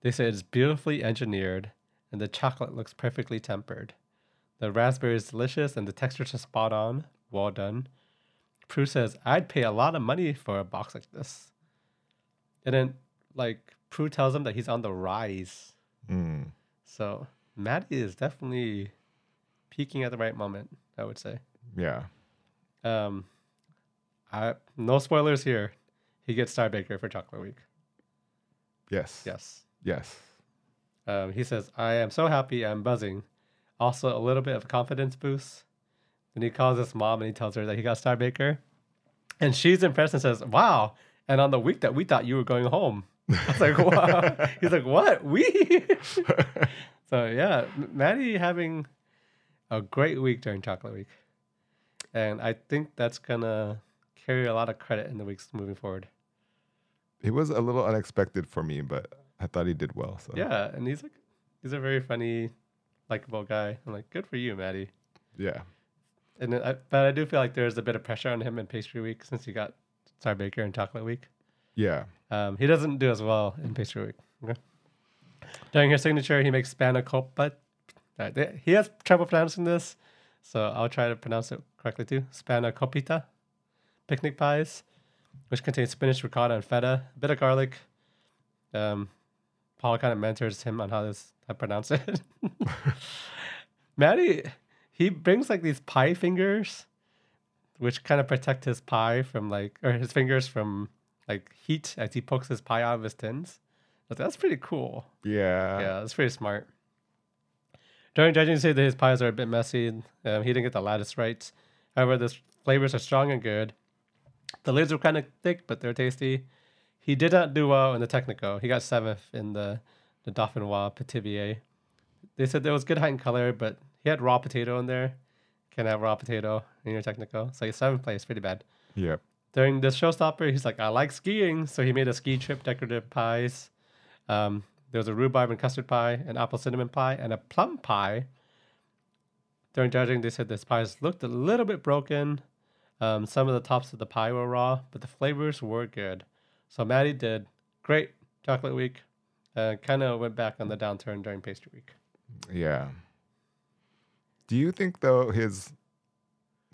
Speaker 2: they say it's beautifully engineered, and the chocolate looks perfectly tempered. The raspberry is delicious, and the textures are spot on. Well done. Prue says, "I'd pay a lot of money for a box like this." And then, like, Prue tells him that he's on the rise.
Speaker 3: Mm.
Speaker 2: So Matty is definitely peaking at the right moment. I would say.
Speaker 3: Yeah.
Speaker 2: Um, I no spoilers here. He gets Star Baker for Chocolate Week.
Speaker 3: Yes.
Speaker 2: Yes.
Speaker 3: Yes.
Speaker 2: Um, he says, "I am so happy. I'm buzzing. Also, a little bit of confidence boost." Then he calls his mom and he tells her that he got Star Baker, and she's impressed and says, "Wow!" And on the week that we thought you were going home, I was like, "Wow!" He's like, "What? We?" so yeah, Matty having a great week during Chocolate Week, and I think that's gonna carry a lot of credit in the weeks moving forward.
Speaker 3: It was a little unexpected for me, but I thought he did well. So
Speaker 2: Yeah, and he's like, he's a very funny, likable guy. I'm like, good for you, Matty.
Speaker 3: Yeah.
Speaker 2: And I, but I do feel like there's a bit of pressure on him in pastry week since he got Star Baker and Chocolate Week.
Speaker 3: Yeah.
Speaker 2: Um, he doesn't do as well in pastry week. Okay. During his signature, he makes spanakopita. Uh, they- he has trouble pronouncing this, so I'll try to pronounce it correctly too. Spanakopita, picnic pies, which contains spinach, ricotta, and feta, a bit of garlic. Um, Paul kind of mentors him on how this how to pronounce it. Matty, he brings like these pie fingers, which kind of protect his pie from like or his fingers from like heat as he pokes his pie out of his tins. But that's pretty cool.
Speaker 3: Yeah.
Speaker 2: yeah, that's pretty smart. During judging, he said that his pies are a bit messy. Um, he didn't get the lattice right. However, the flavors are strong and good. The lids were kind of thick, but they're tasty. He did not do well in the Technico. He got seventh in the the Dauphinois Pithivier. They said there was good height and color, but he had raw potato in there. Can't have raw potato in your technical. So he's seventh place, pretty bad.
Speaker 3: Yeah.
Speaker 2: During the showstopper, he's like, I like skiing. So he made a ski trip decorative pies. Um, there was a rhubarb and custard pie, an apple cinnamon pie, and a plum pie. During judging, they said this pies looked a little bit broken. Um, some of the tops of the pie were raw, but the flavors were good. So Matty did great chocolate week. Uh, kind of went back on the downturn during pastry week.
Speaker 3: Yeah. Do you think though his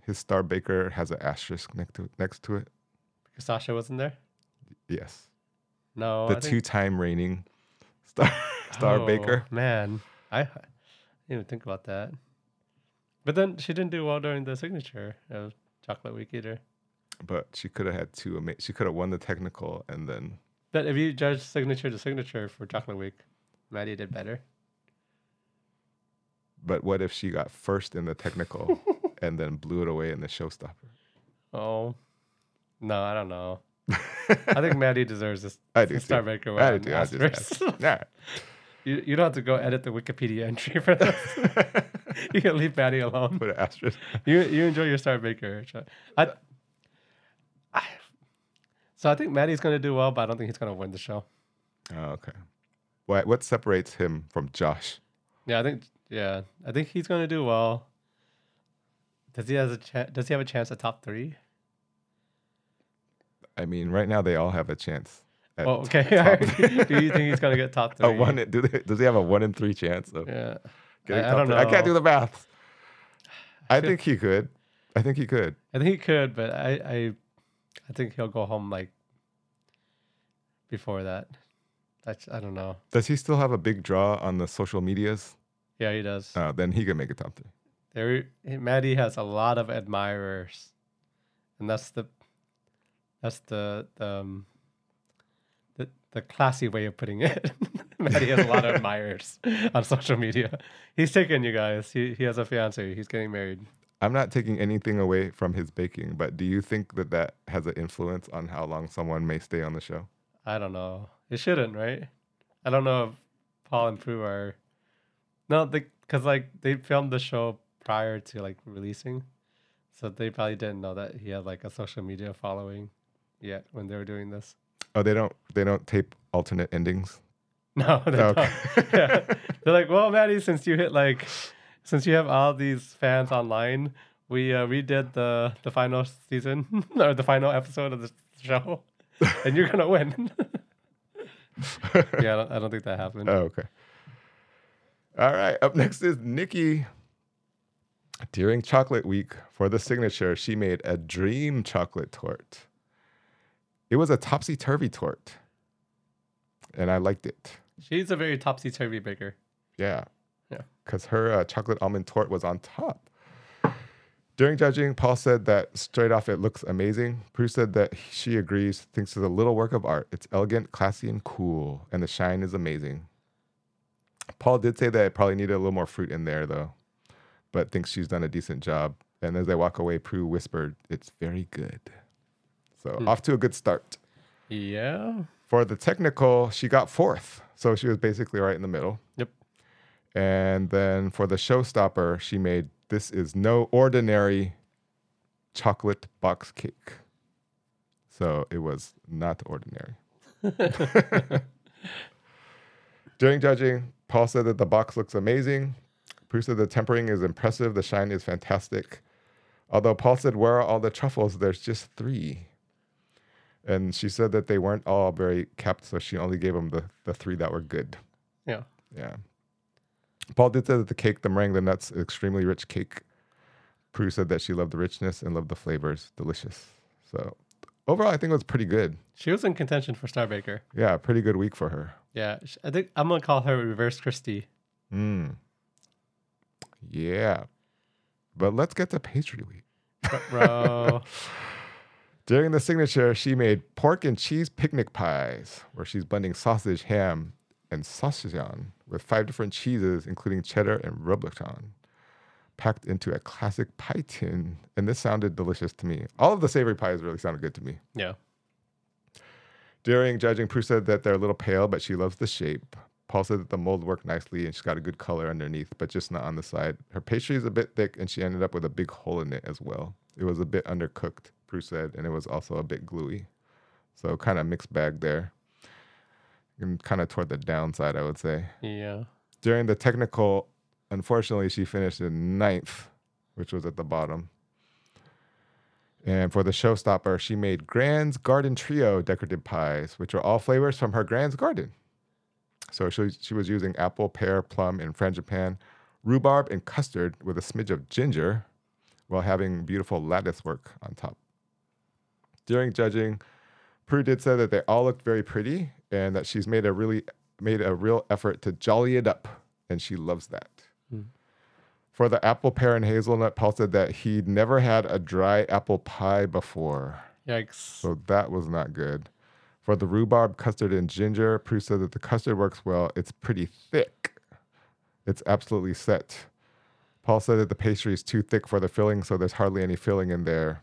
Speaker 3: his Star Baker has an asterisk next to next to it?
Speaker 2: Because Sasha wasn't there.
Speaker 3: Yes.
Speaker 2: No,
Speaker 3: the
Speaker 2: I
Speaker 3: two-time reigning Star Star
Speaker 2: Oh,
Speaker 3: Baker.
Speaker 2: Man, I, I didn't even think about that. But then she didn't do well during the signature of Chocolate Week either.
Speaker 3: But she could have had two. Ama- she could have won the technical and then
Speaker 2: But if you judge signature to signature for Chocolate Week, Matty did better.
Speaker 3: But what if she got first in the technical and then blew it away in the showstopper?
Speaker 2: Oh, no, I don't know. I think Matty deserves this.
Speaker 3: I do
Speaker 2: Star
Speaker 3: too.
Speaker 2: Baker
Speaker 3: I do. I just yeah.
Speaker 2: you, you don't have to go edit the Wikipedia entry for this. you can leave Matty alone.
Speaker 3: Put an asterisk.
Speaker 2: you you enjoy your Star Baker. Ch- I, I, so I think Matty's gonna do well, but I don't think he's gonna win the show.
Speaker 3: Oh, okay. What what separates him from Josh?
Speaker 2: Yeah, I think yeah, I think he's gonna do well. Does he has a chance? Does he have a chance at top three?
Speaker 3: I mean, right now they all have a chance.
Speaker 2: Oh, okay. do you think he's gonna get top three?
Speaker 3: a one? in- Do they, does he have a one in three chance of
Speaker 2: Yeah,
Speaker 3: getting
Speaker 2: I- I don't
Speaker 3: three? I can't do the math. I
Speaker 2: feel-
Speaker 3: think he could. I think he could.
Speaker 2: I think he could, but I I, I think he'll go home like before that. That's I don't know.
Speaker 3: Does he still have a big draw on the social medias?
Speaker 2: Yeah, he does.
Speaker 3: Uh, then he can make a top three.
Speaker 2: There, Matty has a lot of admirers, and that's the, that's the the, um, the the classy way of putting it. Matty has a lot of admirers on social media. He's taken you guys. He he has a fiance. He's getting married.
Speaker 3: I'm not taking anything away from his baking, but do you think that that has an influence on how long someone may stay on the show?
Speaker 2: I don't know. It shouldn't, right? I don't know if Paul and Prue are. No, because like they filmed the show prior to like releasing, so they probably didn't know that he had like a social media following yet when they were doing this.
Speaker 3: Oh, they don't. They don't tape alternate endings.
Speaker 2: No, they
Speaker 3: Okay.
Speaker 2: don't. Yeah. They're like, well, Matty, since you hit like, since you have all these fans online, we uh, redid the the final season or the final episode of the show, and you're gonna win. yeah, I don't, I don't think that happened.
Speaker 3: Oh, okay. All right. Up next is Nicky. During chocolate week for the signature, she made a dream chocolate torte. It was a topsy turvy torte, and I liked it.
Speaker 2: She's a very topsy turvy baker.
Speaker 3: Yeah.
Speaker 2: Yeah.
Speaker 3: Because her uh, chocolate almond torte was on top. During judging, Paul said that straight off it looks amazing. Prue said that she agrees, thinks it's a little work of art. It's elegant, classy, and cool, and the shine is amazing. Paul did say that it probably needed a little more fruit in there, though, but thinks she's done a decent job. And as they walk away, Prue whispered, It's very good. So hmm. off to a good start.
Speaker 2: Yeah.
Speaker 3: For the technical, she got fourth. So she was basically right in the middle.
Speaker 2: Yep.
Speaker 3: And then for the showstopper, she made this is no ordinary chocolate box cake. So it was not ordinary. During judging, Paul said that the box looks amazing. Prue said the tempering is impressive. The shine is fantastic. Although Paul said, Where are all the truffles? There's just three. And she said that they weren't all very kept, so she only gave them the, the three that were good.
Speaker 2: Yeah.
Speaker 3: Yeah. Paul did say that the cake, the meringue, the nuts, extremely rich cake. Prue said that she loved the richness and loved the flavors. Delicious. So overall, I think it was pretty good.
Speaker 2: She was in contention for Star Baker.
Speaker 3: Yeah, pretty good week for her.
Speaker 2: Yeah. I think I'm gonna call her Reverse Cristy.
Speaker 3: Mm. Yeah. But let's get to pastry week.
Speaker 2: Bro.
Speaker 3: During the signature, she made pork and cheese picnic pies, where she's blending sausage, ham, and saucisson with five different cheeses, including cheddar and reblochon, packed into a classic pie tin. And this sounded delicious to me. All of the savory pies really sounded good to me.
Speaker 2: yeah.
Speaker 3: During judging, Prue said that they're a little pale, but she loves the shape. Paul said that the mold worked nicely and she's got a good color underneath, but just not on the side. Her pastry is a bit thick and she ended up with a big hole in it as well. It was a bit undercooked, Prue said, and it was also a bit gluey. So kind of mixed bag there. And kind of toward the downside, I would say.
Speaker 2: Yeah.
Speaker 3: During the technical, unfortunately, she finished in ninth, which was at the bottom. And for the showstopper, she made Grand's Garden Trio decorative pies, which are all flavors from her Grand's Garden. So she, she was using apple, pear, plum, and frangipane, rhubarb, and custard with a smidge of ginger while having beautiful lattice work on top. During judging, Prue did say that they all looked very pretty and that she's made a really made a real effort to jolly it up, and she loves that. For the apple, pear, and hazelnut, Paul said that he'd never had a dry apple pie before.
Speaker 2: Yikes.
Speaker 3: So that was not good. For the rhubarb, custard, and ginger, Prue said that the custard works well. It's pretty thick. It's absolutely set. Paul said that the pastry is too thick for the filling, so there's hardly any filling in there.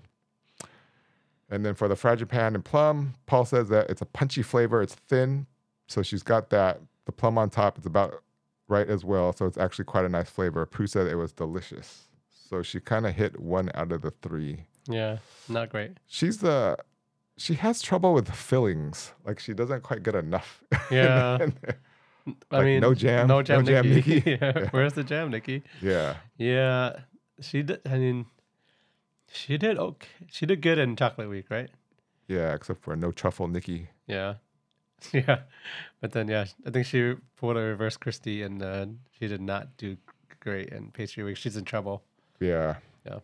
Speaker 3: And then for the frangipane and plum, Paul says that it's a punchy flavor. It's thin, so she's got that. The plum on top, it's about right as well, so it's actually quite a nice flavor. Prue said it was delicious. So she kind of hit one out of the three
Speaker 2: Yeah. Not great.
Speaker 3: she's the she has trouble with fillings. Like she doesn't quite get enough.
Speaker 2: Yeah. I
Speaker 3: Like,
Speaker 2: mean,
Speaker 3: no jam?
Speaker 2: No jam,
Speaker 3: No
Speaker 2: jam,
Speaker 3: jam,
Speaker 2: Nicky.
Speaker 3: Nicky?
Speaker 2: yeah.
Speaker 3: Yeah.
Speaker 2: Where's the jam, Nicky?
Speaker 3: yeah.
Speaker 2: Yeah. She did. I mean, she did okay. She did good in Chocolate Week, right?
Speaker 3: Yeah, except for no truffle Nikki.
Speaker 2: Yeah. Yeah. But then, yeah, I think she pulled a reverse Cristy and uh, she did not do great in Pastry Week. She's in trouble.
Speaker 3: Yeah. Yeah.
Speaker 2: All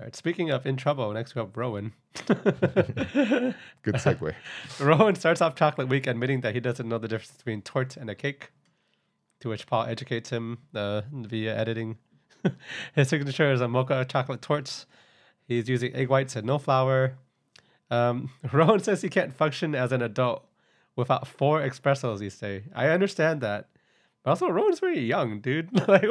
Speaker 2: right. Speaking of in trouble, next we have Rowan.
Speaker 3: Good segue.
Speaker 2: Rowan starts off Chocolate Week admitting that he doesn't know the difference between torte and a cake, to which Paul educates him uh, via editing. His signature is a mocha chocolate tortes. He's using egg whites and no flour. Um, Rowan says he can't function as an adult without four espressos each day. I understand that. But also, Rowan's very young, dude. like?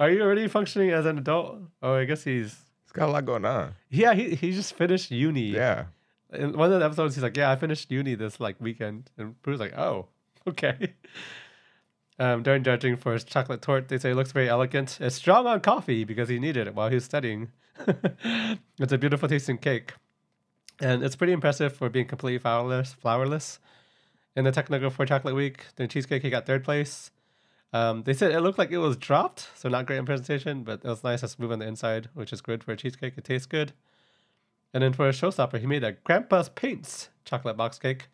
Speaker 2: Are you already functioning as an adult? Oh, I guess he's.
Speaker 3: He's got a lot going on.
Speaker 2: Yeah, he, he just finished uni.
Speaker 3: Yeah.
Speaker 2: In one of the episodes, he's like, "Yeah, I finished uni this like weekend," and Prue's like, "Oh, okay." Um, during judging for his chocolate torte, they say it looks very elegant. It's strong on coffee because he needed it while he was studying. it's a beautiful tasting cake, and it's pretty impressive for being completely flourless. In the technical for chocolate week, the cheesecake he got third place. Um, they said it looked like it was dropped, so not great in presentation, but it was nice and smooth on the inside, which is good for a cheesecake. It tastes good. And then for a showstopper, he made a Grandpa's Paints chocolate box cake,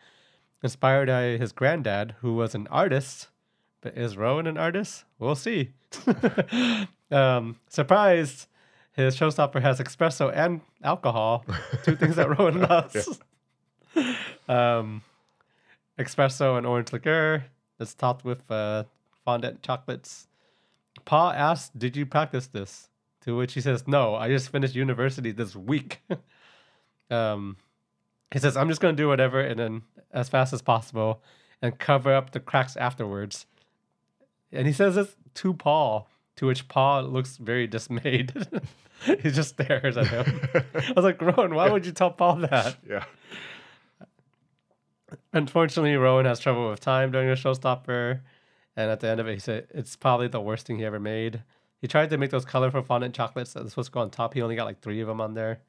Speaker 2: inspired by his granddad, who was an artist. But is Rowan an artist? We'll see. um, surprised, his showstopper has espresso and alcohol, two things that Rowan loves. um, espresso and orange liqueur. It's topped with uh, fondant chocolates. Paul asks, Did you practice this? To which he says, No, I just finished university this week. um, he says, I'm just going to do whatever and then as fast as possible and cover up the cracks afterwards. And he says this to Paul, to which Paul looks very dismayed. he just stares at him. I was like, Rowan, why would you tell Paul that?
Speaker 3: Yeah.
Speaker 2: Unfortunately, Rowan has trouble with time during the showstopper. And at the end of it, he said it's probably the worst thing he ever made. He tried to make those colorful fondant chocolates that was supposed to go on top. He only got like three of them on there.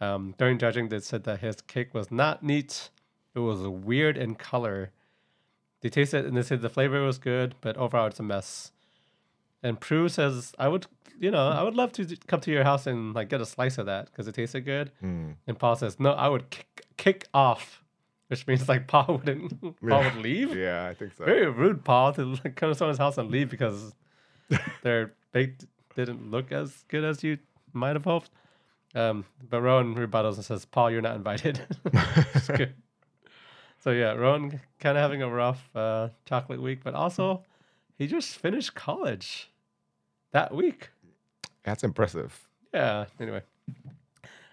Speaker 2: Um, during judging, they said that his cake was not neat. It was weird in color. They tasted it and they said the flavor was good, but overall it's a mess. And Prue says, "I would, you know, I would love to come to your house and like get a slice of that because it tasted good."
Speaker 3: Mm.
Speaker 2: And Paul says, "No, I would kick, kick off," which means like Paul wouldn't, Paul
Speaker 3: Yeah.
Speaker 2: would leave.
Speaker 3: Yeah, I think so.
Speaker 2: Very rude, Paul, to like, come to someone's house and leave because their baked didn't look as good as you might have hoped. Um, but Rowan rebuttals and says, "Paul, you're not invited." It's good. So yeah, Rowan kind of having a rough uh, chocolate week, but also he just finished college that week.
Speaker 3: That's impressive.
Speaker 2: Yeah. Anyway,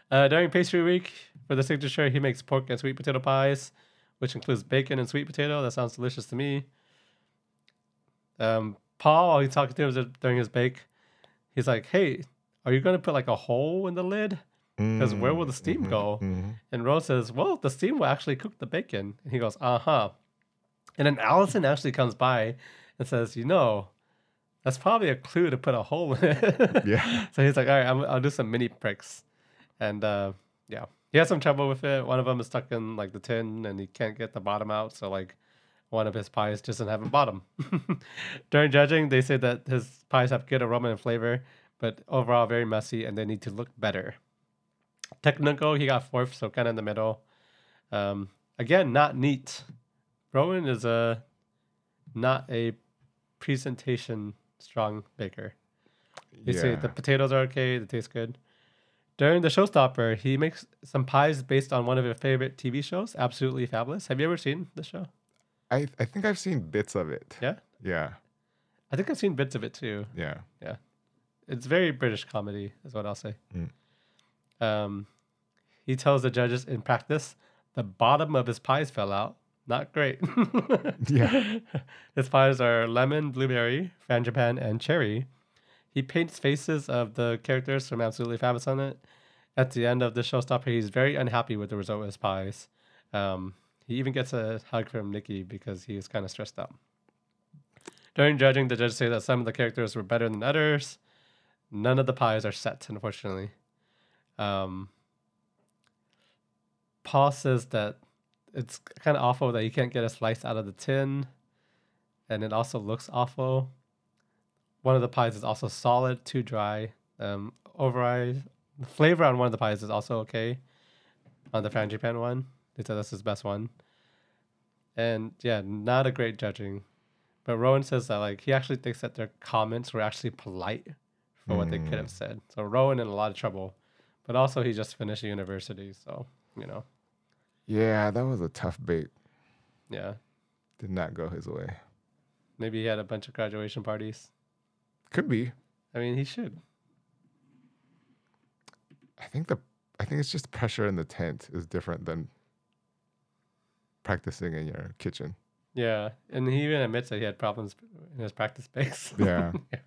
Speaker 2: uh, during pastry week for the signature, he makes pork and sweet potato pies, which includes bacon and sweet potato. That sounds delicious to me. Um, Paul, he's talking to him during his bake, he's like, "Hey, are you going to put like a hole in the lid? Because where will the steam go?"
Speaker 3: Mhm.
Speaker 2: And Rose says, Well, the steam will actually cook the bacon. And he goes, Uh huh. And then Alison actually comes by and says, You know, that's probably a clue to put a hole in it.
Speaker 3: Yeah.
Speaker 2: so he's like, All right, I'm, I'll do some mini pricks. And uh, yeah, he has some trouble with it. One of them is stuck in like the tin and he can't get the bottom out. So, like, one of his pies doesn't have a bottom. During judging, they say that his pies have good aroma and flavor, but overall very messy and they need to look better. Technical, he got fourth, so kind of in the middle. Um, again, not neat. Rowan is a not a presentation strong baker. You say
Speaker 3: Yeah.
Speaker 2: the potatoes are okay, they taste good. During the showstopper, he makes some pies based on one of your favorite TV shows, Absolutely Fabulous. Have you ever seen the show?
Speaker 3: I, I think I've seen bits of it.
Speaker 2: Yeah,
Speaker 3: Yeah.
Speaker 2: I think I've seen bits of it too.
Speaker 3: Yeah. Yeah.
Speaker 2: It's very British comedy, is what I'll say.
Speaker 3: Mm.
Speaker 2: Um, he tells the judges in practice the bottom of his pies fell out. Not great.
Speaker 3: Yeah.
Speaker 2: his pies are lemon, blueberry, frangipane, and cherry. He paints faces of the characters from Absolutely Fabulous on it. At the end of the showstopper, he's very unhappy with the result of his pies. Um, he even gets a hug from Nicky because he was kind of stressed out. During judging, the judges say that some of the characters were better than others. None of the pies are set, unfortunately. Um, Paul says that it's kind of awful that you can't get a slice out of the tin, and it also looks awful. One of the pies is also solid, too dry. Um, overall, the flavor on one of the pies is also okay. On the frangipane one, they said that's his best one. And yeah, not a great judging. But Rowan says that like he actually thinks that their comments were actually polite for what they could have said. So Rowan in a lot of trouble. But also he just finished university, so you know,
Speaker 3: Yeah, that was a tough bait.
Speaker 2: yeah.
Speaker 3: Did not go his way.
Speaker 2: Maybe he had a bunch of graduation parties.
Speaker 3: Could be.
Speaker 2: I mean, he should.
Speaker 3: I think the I think it's just pressure in the tent is different than practicing in your kitchen.
Speaker 2: Yeah, and he even admits that he had problems in his practice space.
Speaker 3: Yeah.
Speaker 2: yeah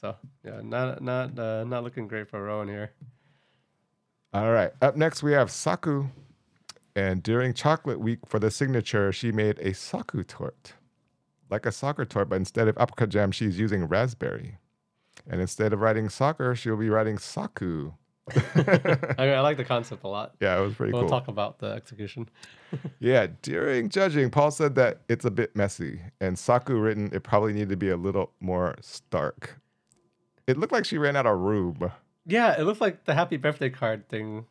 Speaker 2: So yeah, not not uh, not looking great for Rowan here.
Speaker 3: All right. Up next we have Saku. And during chocolate week for the signature, she made a Saku torte. Like a Sacher torte, but instead of apricot jam, she's using raspberry. And instead of writing Sacher, she'll be writing Saku,
Speaker 2: I mean, I like the concept a lot.
Speaker 3: Yeah, it was pretty
Speaker 2: we'll
Speaker 3: cool.
Speaker 2: talk about the execution.
Speaker 3: Yeah, during judging, Paul said that it's a bit messy, and Saku written it probably needed to be a little more stark. It looked like she ran out of room.
Speaker 2: Yeah, it looks like the happy birthday card thing.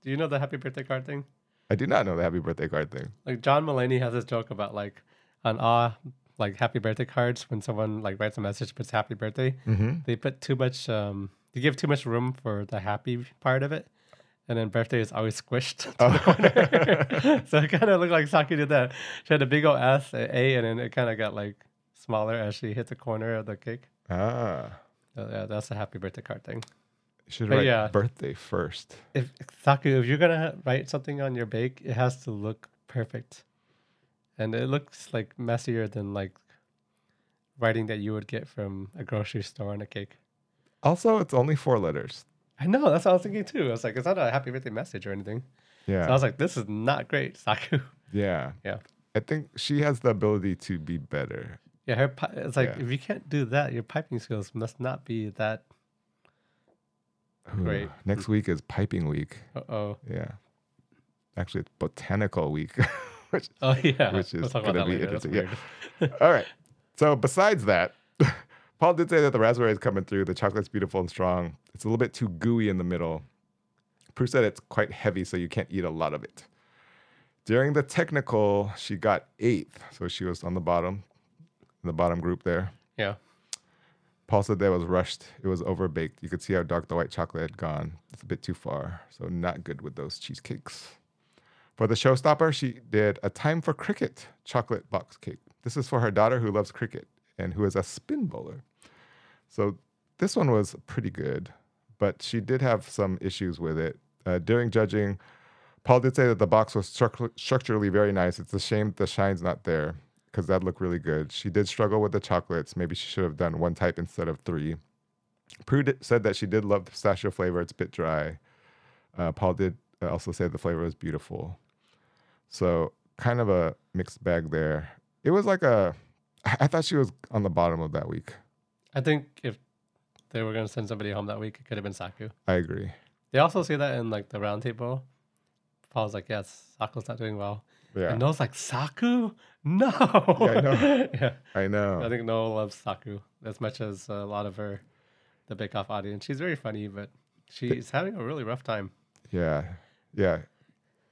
Speaker 2: Do you know the happy birthday card thing?
Speaker 3: I did not know the happy birthday card thing.
Speaker 2: Like John Mulaney has this joke about like on ah like happy birthday cards when someone like writes a message puts happy birthday,
Speaker 3: Mm-hmm.
Speaker 2: they put too much um they give too much room for the happy part of it. And then birthday is always squished to the corner. so it kind of looked like Saku did that. She had a big old S, a A, and then it kind of got like smaller as she hit the corner of the cake.
Speaker 3: Ah,
Speaker 2: So, yeah, that's a happy birthday card thing.
Speaker 3: You should
Speaker 2: But
Speaker 3: write
Speaker 2: yeah.
Speaker 3: birthday first.
Speaker 2: If Saku, if you're gonna write something on your bake, it has to look perfect, and it looks like messier than like writing that you would get from a grocery store on a cake.
Speaker 3: Also, it's only four letters.
Speaker 2: I know that's what I was thinking too. I was like, it's not a happy birthday message or anything.
Speaker 3: Yeah,
Speaker 2: So I was like, this is not great, Saku.
Speaker 3: yeah,
Speaker 2: Yeah.
Speaker 3: I think she has the ability to be better.
Speaker 2: Yeah, her. pi- It's like
Speaker 3: Yeah.
Speaker 2: if you can't do that, your piping skills must not be that. Great.
Speaker 3: Next week is piping week.
Speaker 2: Uh oh.
Speaker 3: Yeah, actually, it's botanical week. which
Speaker 2: Oh yeah.
Speaker 3: Which
Speaker 2: We'll
Speaker 3: is gonna be
Speaker 2: later.
Speaker 3: Interesting,
Speaker 2: weird.
Speaker 3: All right. So besides that, Paul did say that the raspberry is coming through. The chocolate's beautiful and strong. It's a little bit too gooey in the middle. Prue said it's quite heavy, so you can't eat a lot of it. During the technical, she got eighth, so she was on the bottom, in the bottom group there.
Speaker 2: Yeah.
Speaker 3: Paul said that was rushed. It was overbaked. You could see how dark the white chocolate had gone. It's a bit too far, so not good with those cheesecakes. For the showstopper, she did a time for cricket chocolate box cake. This is for her daughter who loves cricket and who is a spin bowler. So this one was pretty good, but she did have some issues with it. Uh, during judging, Paul did say that the box was structu- structurally very nice. It's a shame the shine's not there because that looked really good. She did struggle with the chocolates. Maybe she should have done one type instead of three. Prue did, said that she did love the pistachio flavor. It's a bit dry. Uh, Paul did also say the flavor was beautiful. So kind of a mixed bag there. It was like a. I thought she was on the bottom of that week.
Speaker 2: I think if they were gonna send somebody home that week, it could have been Saku.
Speaker 3: I agree.
Speaker 2: They also say that in like the round table. Paul's like, yes, Saku's not doing well.
Speaker 3: Yeah,
Speaker 2: And Noel's like, Saku? No.
Speaker 3: Yeah, I know.
Speaker 2: yeah.
Speaker 3: I know.
Speaker 2: I think Noah loves Saku as much as a lot of her, the Bake Off audience. She's very funny, but she's having a really rough time.
Speaker 3: yeah, yeah.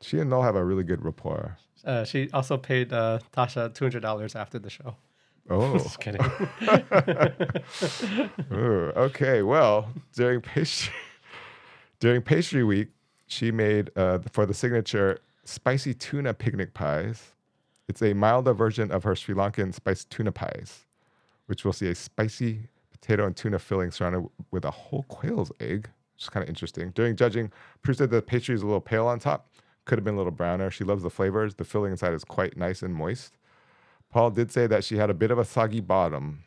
Speaker 3: She and Noel have a really good rapport.
Speaker 2: Uh, she also paid uh, Tasha two hundred dollars after the show.
Speaker 3: Oh,
Speaker 2: Just kidding.
Speaker 3: Ooh, okay. Well, during pastry during pastry week, she made uh, for the signature spicy tuna picnic pies. It's a milder version of her Sri Lankan spiced tuna pies, which will see a spicy potato and tuna filling surrounded with a whole quail's egg, which is kind of interesting. During judging, Prue said the pastry is a little pale on top. Could have been a little browner. She loves the flavors. The filling inside is quite nice and moist. Paul did say that she had a bit of a soggy bottom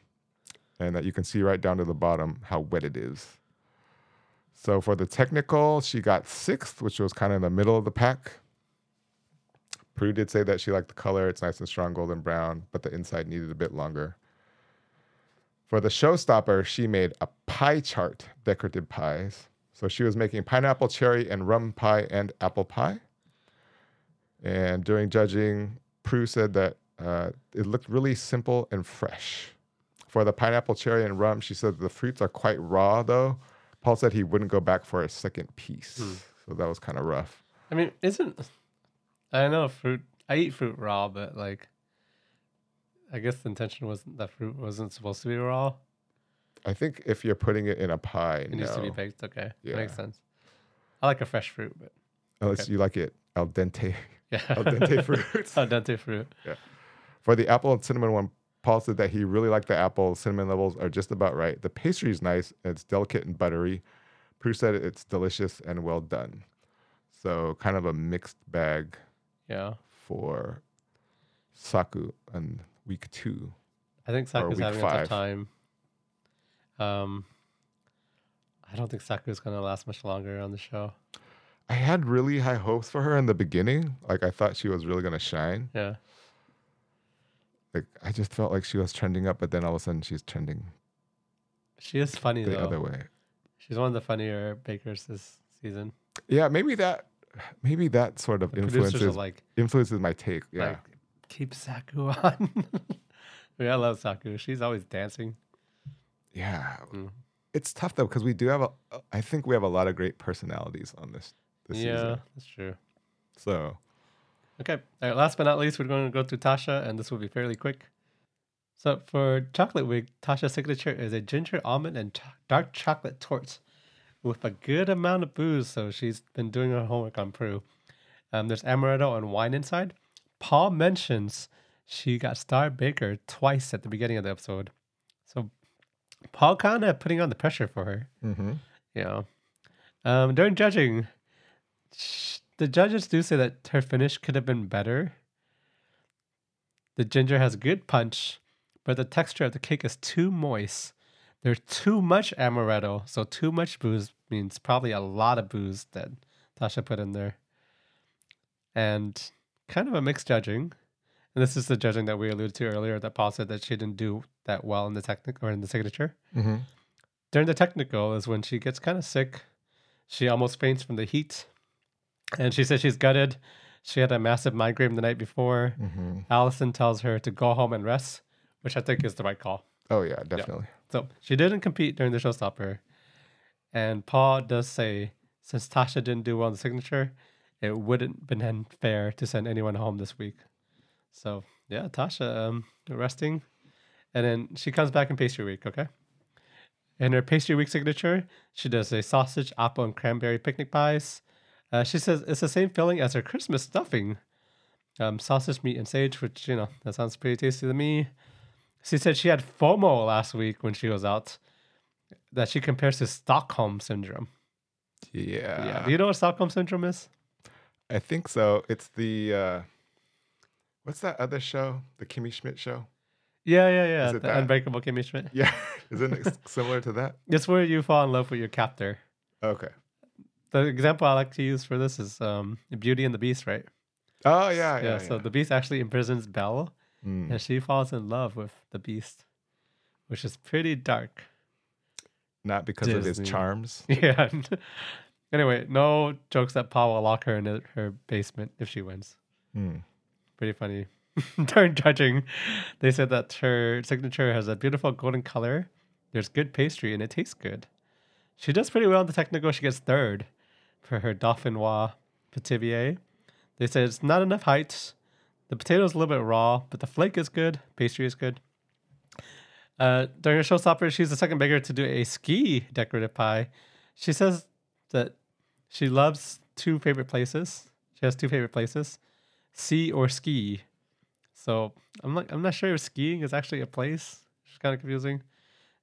Speaker 3: and that you can see right down to the bottom how wet it is. So for the technical, she got sixth, which was kind of in the middle of the pack. Prue did say that she liked the color. It's nice and strong golden brown, but the inside needed a bit longer. For the showstopper, she made a pie chart decorative pies. So she was making pineapple, cherry, and rum pie and apple pie. And during judging, Prue said that uh, it looked really simple and fresh. For the pineapple, cherry, and rum, she said the fruits are quite raw, though. Paul said he wouldn't go back for a second piece. So that was kind of rough.
Speaker 2: I mean, isn't I know fruit? I eat fruit raw, but like, I guess the intention wasn't that fruit wasn't supposed to be raw.
Speaker 3: I think if you're putting it in a pie,
Speaker 2: It needs to be
Speaker 3: no.
Speaker 2: baked. Okay,
Speaker 3: Yeah.
Speaker 2: makes sense. I like a fresh fruit, but
Speaker 3: unless
Speaker 2: Okay.
Speaker 3: you like it al dente.
Speaker 2: yeah,
Speaker 3: Al dente fruits.
Speaker 2: al dente fruit. Yeah.
Speaker 3: For the apple and cinnamon one, Paul said that he really liked the apple. Cinnamon levels are just about right. The pastry is nice. It's delicate and buttery. Prue said it's delicious and well done. So kind of a mixed bag
Speaker 2: Yeah,
Speaker 3: for Saku on week two.
Speaker 2: I think Saku's having a tough time. Um, I don't think Saku's gonna last much longer on the show.
Speaker 3: I had really high hopes for her in the beginning. Like I thought she was really gonna shine.
Speaker 2: Yeah,
Speaker 3: Like I just felt like she was trending up, but then all of a sudden she's trending
Speaker 2: she is funny
Speaker 3: the
Speaker 2: though.
Speaker 3: other way.
Speaker 2: She's one of the funnier bakers this season.
Speaker 3: Yeah, maybe that maybe that sort of influences
Speaker 2: like,
Speaker 3: influences my take. Yeah.
Speaker 2: like keep Saku on. I, mean, I love Saku. She's always dancing.
Speaker 3: yeah.
Speaker 2: Mm.
Speaker 3: It's tough though because we do have a I think we have a lot of great personalities on this this
Speaker 2: yeah,
Speaker 3: season.
Speaker 2: that's true.
Speaker 3: So
Speaker 2: Okay. All right, last but not least, we're going to go to Tasha, and this will be fairly quick. So for chocolate week, Tasha's signature is a ginger almond and ch- dark chocolate torte with a good amount of booze. So she's been doing her homework on Prue. Um, there's amaretto and wine inside. Paul mentions she got Star Baker twice at the beginning of the episode. So Paul kind of putting on the pressure for her.
Speaker 3: mhm.
Speaker 2: you know. Um, during judging, sh- the judges do say that her finish could have been better. The ginger has good punch, but the texture of the cake is too moist. There's too much amaretto, so too much booze means probably a lot of booze that Tasha put in there. And kind of a mixed judging. And this is the judging that we alluded to earlier that Paul said that she didn't do that well in the technical or in the signature
Speaker 3: Mhm.
Speaker 2: during the technical is when she gets kind of sick. She almost faints from the heat. And she says she's gutted. She had a massive migraine the night before.
Speaker 3: Mhm.
Speaker 2: Alison tells her to go home and rest, which I think is the right call.
Speaker 3: Oh yeah, definitely.
Speaker 2: So she didn't compete during the showstopper. And Paul does say since Tasha didn't do well in the signature, it wouldn't been unfair to send anyone home this week. So yeah, Tasha um resting. And then she comes back in pastry week, okay? In her pastry week signature, she does a sausage, apple, and cranberry picnic pies. Uh, she says it's the same filling as her Christmas stuffing. Um, sausage, meat, and sage, which, you know, that sounds pretty tasty to me. She said she had FOMO last week when she was out that she compares to Stockholm syndrome.
Speaker 3: Yeah.
Speaker 2: yeah. Do you know what Stockholm syndrome is?
Speaker 3: I think so. It's the uh what's that other show? The Kimmy Schmidt show?
Speaker 2: Yeah, yeah, yeah.
Speaker 3: Is
Speaker 2: The
Speaker 3: it that?
Speaker 2: Unbreakable Kimmy Schmidt.
Speaker 3: Yeah. Isn't it similar to that?
Speaker 2: It's where you fall in love with your captor.
Speaker 3: Okay.
Speaker 2: The example I like to use for this is um, Beauty and the Beast, right?
Speaker 3: Oh yeah, yeah.
Speaker 2: yeah. so the Beast actually imprisons Belle,
Speaker 3: Mm.
Speaker 2: and she falls in love with the Beast, which is pretty dark.
Speaker 3: Not because of his charms.
Speaker 2: Yeah. anyway, no jokes that Paul will lock her in her- her basement if she wins.
Speaker 3: Mm.
Speaker 2: Pretty funny. During judging, they said that her signature has a beautiful golden color. There's good pastry and it tastes good. She does pretty well in the technical. She gets third for her Dauphinois Pithivier. They said it's not enough height. The potato's a little bit raw, but the flake is good. Pastry is good. Uh, during her showstopper, she's the second baker to do a ski decorative pie. She says that she loves two favorite places. She has two favorite places, sea or ski. So I'm like I'm not sure if skiing is actually a place. It's kind of confusing.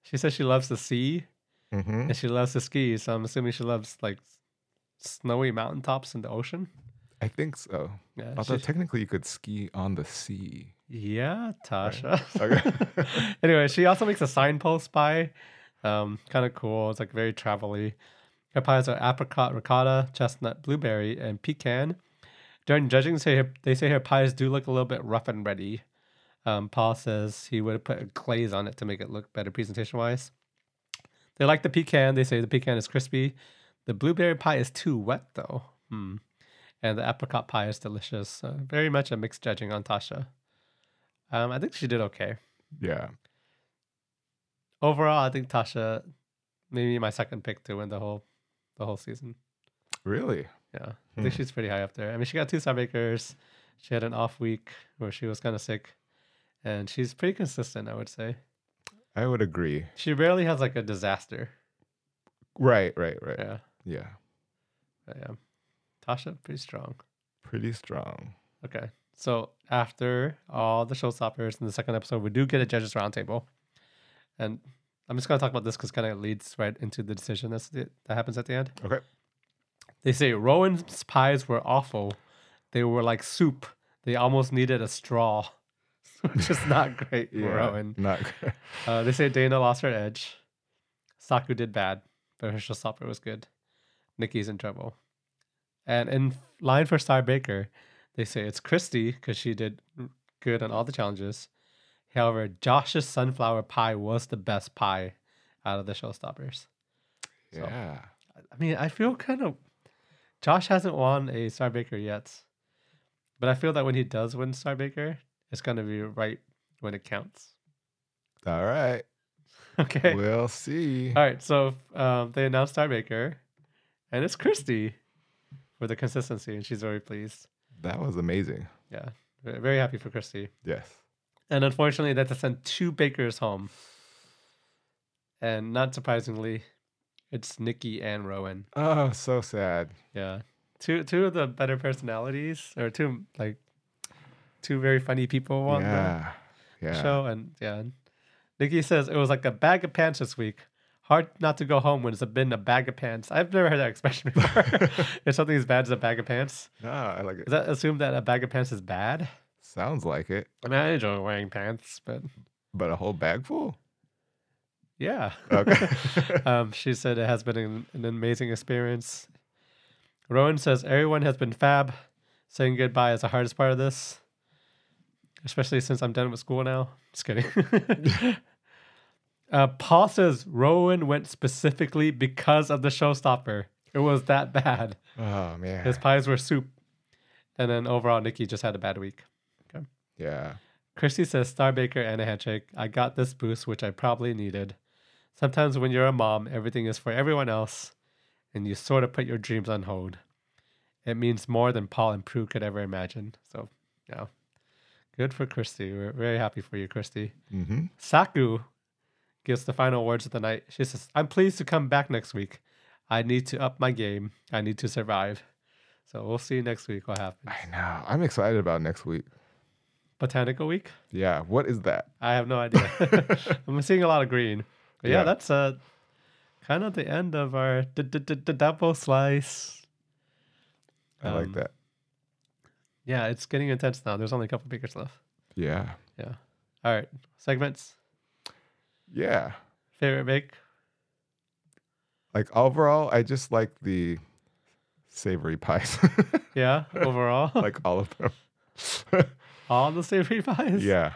Speaker 2: She says she loves the sea
Speaker 3: hmm
Speaker 2: and she loves to ski. So I'm assuming she loves like snowy mountaintops in the ocean.
Speaker 3: I think so.
Speaker 2: Yeah,
Speaker 3: Although
Speaker 2: she-
Speaker 3: technically you could ski on the sea.
Speaker 2: yeah, Tasha.
Speaker 3: Okay.
Speaker 2: anyway, she also makes a signpost pie. Um, kind of cool. It's like very travel-y. Her pies are apricot ricotta, chestnut blueberry, and pecan. During judging, say her, they say her pies do look a little bit rough and ready. Um, Paul says he would have put a glaze on it to make it look better presentation-wise. They like the pecan. They say the pecan is crispy. The blueberry pie is too wet though. Hmm. And the apricot pie is delicious. Uh, very much a mixed judging on Tasha. Um, I think she did okay
Speaker 3: yeah.
Speaker 2: overall, I think Tasha, maybe my second pick to win the whole, the whole season.
Speaker 3: Really?
Speaker 2: Yeah, I think
Speaker 3: Hmm.
Speaker 2: she's pretty high up there. I mean, she got two star makers. She had an off week where she was kind of sick, and she's pretty consistent. I would say
Speaker 3: I would agree.
Speaker 2: she rarely has like a disaster.
Speaker 3: Right, right, right.
Speaker 2: Yeah,
Speaker 3: Yeah.
Speaker 2: but yeah. Tasha, pretty strong.
Speaker 3: Pretty strong.
Speaker 2: Okay, so after all the showstoppers in the second episode, we do get a judges roundtable, and I'm just gonna talk about this because kind of leads right into the decision that's the, that happens at the end.
Speaker 3: Okay.
Speaker 2: They say Rowan's pies were awful. They were like soup. They almost needed a straw, which is not great for
Speaker 3: Yeah.
Speaker 2: Rowan.
Speaker 3: Not
Speaker 2: Uh, they say Dana lost her edge. Saku did bad, but her showstopper was good. Nicky's in trouble. And in line for Star Baker, they say it's Cristy because she did good on all the challenges. However, Josh's sunflower pie was the best pie out of the showstoppers. So-
Speaker 3: Yeah.
Speaker 2: I mean, I feel kind of Josh hasn't won a Star Baker yet, but I feel that when he does win Star Baker, it's gonna be right when it counts.
Speaker 3: All right.
Speaker 2: Okay.
Speaker 3: We'll see.
Speaker 2: All right. So um, they announced Star Baker, and it's Cristy for the consistency, and she's very pleased.
Speaker 3: That was amazing.
Speaker 2: Yeah, very happy for Cristy.
Speaker 3: Yes.
Speaker 2: And unfortunately, they had to send two bakers home. And not surprisingly, it's Nicky and Rowan.
Speaker 3: Oh, so sad.
Speaker 2: Yeah, two two of the better personalities, or two like two very funny people on
Speaker 3: yeah.
Speaker 2: the
Speaker 3: Yeah.
Speaker 2: show. And yeah, Nicky says it was like a bag of pants this week. Hard not to go home when it's been a bag of pants. I've never heard that expression before. if something as bad as a bag of pants,
Speaker 3: No, I like it.
Speaker 2: does that assume that a bag of pants is bad?
Speaker 3: Sounds like it.
Speaker 2: I mean, I enjoy wearing pants, but
Speaker 3: But a whole bag full?
Speaker 2: yeah.
Speaker 3: Okay.
Speaker 2: um, she said it has been an, an amazing experience. Rowan says everyone has been fab. Saying goodbye is the hardest part of this, especially since I'm done with school now. Just kidding. uh, Paul says Rowan went specifically because of the showstopper. It was that bad.
Speaker 3: oh man.
Speaker 2: His pies were soup. And then overall, Nicky just had a bad week.
Speaker 3: Yeah.
Speaker 2: Cristy says, Star Baker and a handshake. I got this boost, which I probably needed. Sometimes when you're a mom, everything is for everyone else, and you sort of put your dreams on hold. It means more than Paul and Prue could ever imagine. So, yeah. Good for Cristy. We're very happy for you, Cristy.
Speaker 3: Mm-hmm.
Speaker 2: Saku gives the final words of the night. She says, I'm pleased to come back next week. I need to up my game. I need to survive. So we'll see you next week what happens.
Speaker 3: I know. I'm excited about next week.
Speaker 2: Botanical week?
Speaker 3: Yeah. What is that?
Speaker 2: I have no idea. I'm seeing a lot of green. But yeah,
Speaker 3: Yeah.
Speaker 2: that's uh, kind of the end of our double slice.
Speaker 3: I like
Speaker 2: Um,
Speaker 3: that.
Speaker 2: Yeah, it's getting intense now. There's only a couple bakers left.
Speaker 3: Yeah.
Speaker 2: Yeah. All right. Segments.
Speaker 3: Yeah.
Speaker 2: Favorite bake?
Speaker 3: Like overall, I just like the savory pies.
Speaker 2: Yeah. Overall,
Speaker 3: like all of them.
Speaker 2: all the savory pies.
Speaker 3: yeah.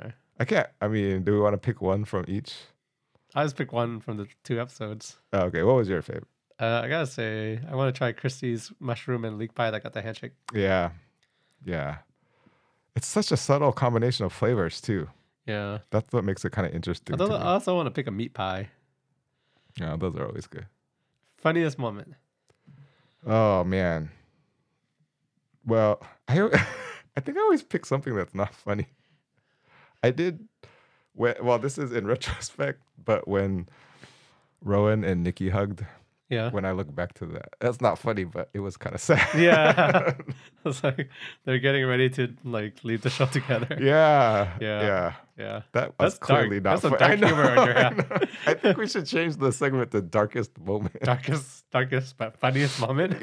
Speaker 2: Okay.
Speaker 3: I can't. I mean, do we want to pick one from each?
Speaker 2: I just pick one from the two episodes.
Speaker 3: Oh, okay. What was your favorite?
Speaker 2: Uh, I gotta say, I want to try Cristy's mushroom and leek pie that got the handshake.
Speaker 3: Yeah. Yeah. It's such a subtle combination of flavors too.
Speaker 2: Yeah.
Speaker 3: That's what makes it kind of interesting.
Speaker 2: Although I also want to pick a meat pie.
Speaker 3: Yeah, those are always good.
Speaker 2: Funniest moment.
Speaker 3: Oh man. Well, I I think I always pick something that's not funny. I did when, well, this is in retrospect, but when Rowan and Nicky hugged,
Speaker 2: Yeah.
Speaker 3: when I look back to that, that's not funny, but it was kind of sad.
Speaker 2: Yeah. it's like they're getting ready to like leave the show together.
Speaker 3: yeah.
Speaker 2: Yeah.
Speaker 3: Yeah.
Speaker 2: Yeah.
Speaker 3: That was
Speaker 2: That's dark.
Speaker 3: clearly not
Speaker 2: That's
Speaker 3: funny. I
Speaker 2: dark humor on your
Speaker 3: I I think we should change the segment to darkest moment.
Speaker 2: Darkest, darkest, but funniest moment.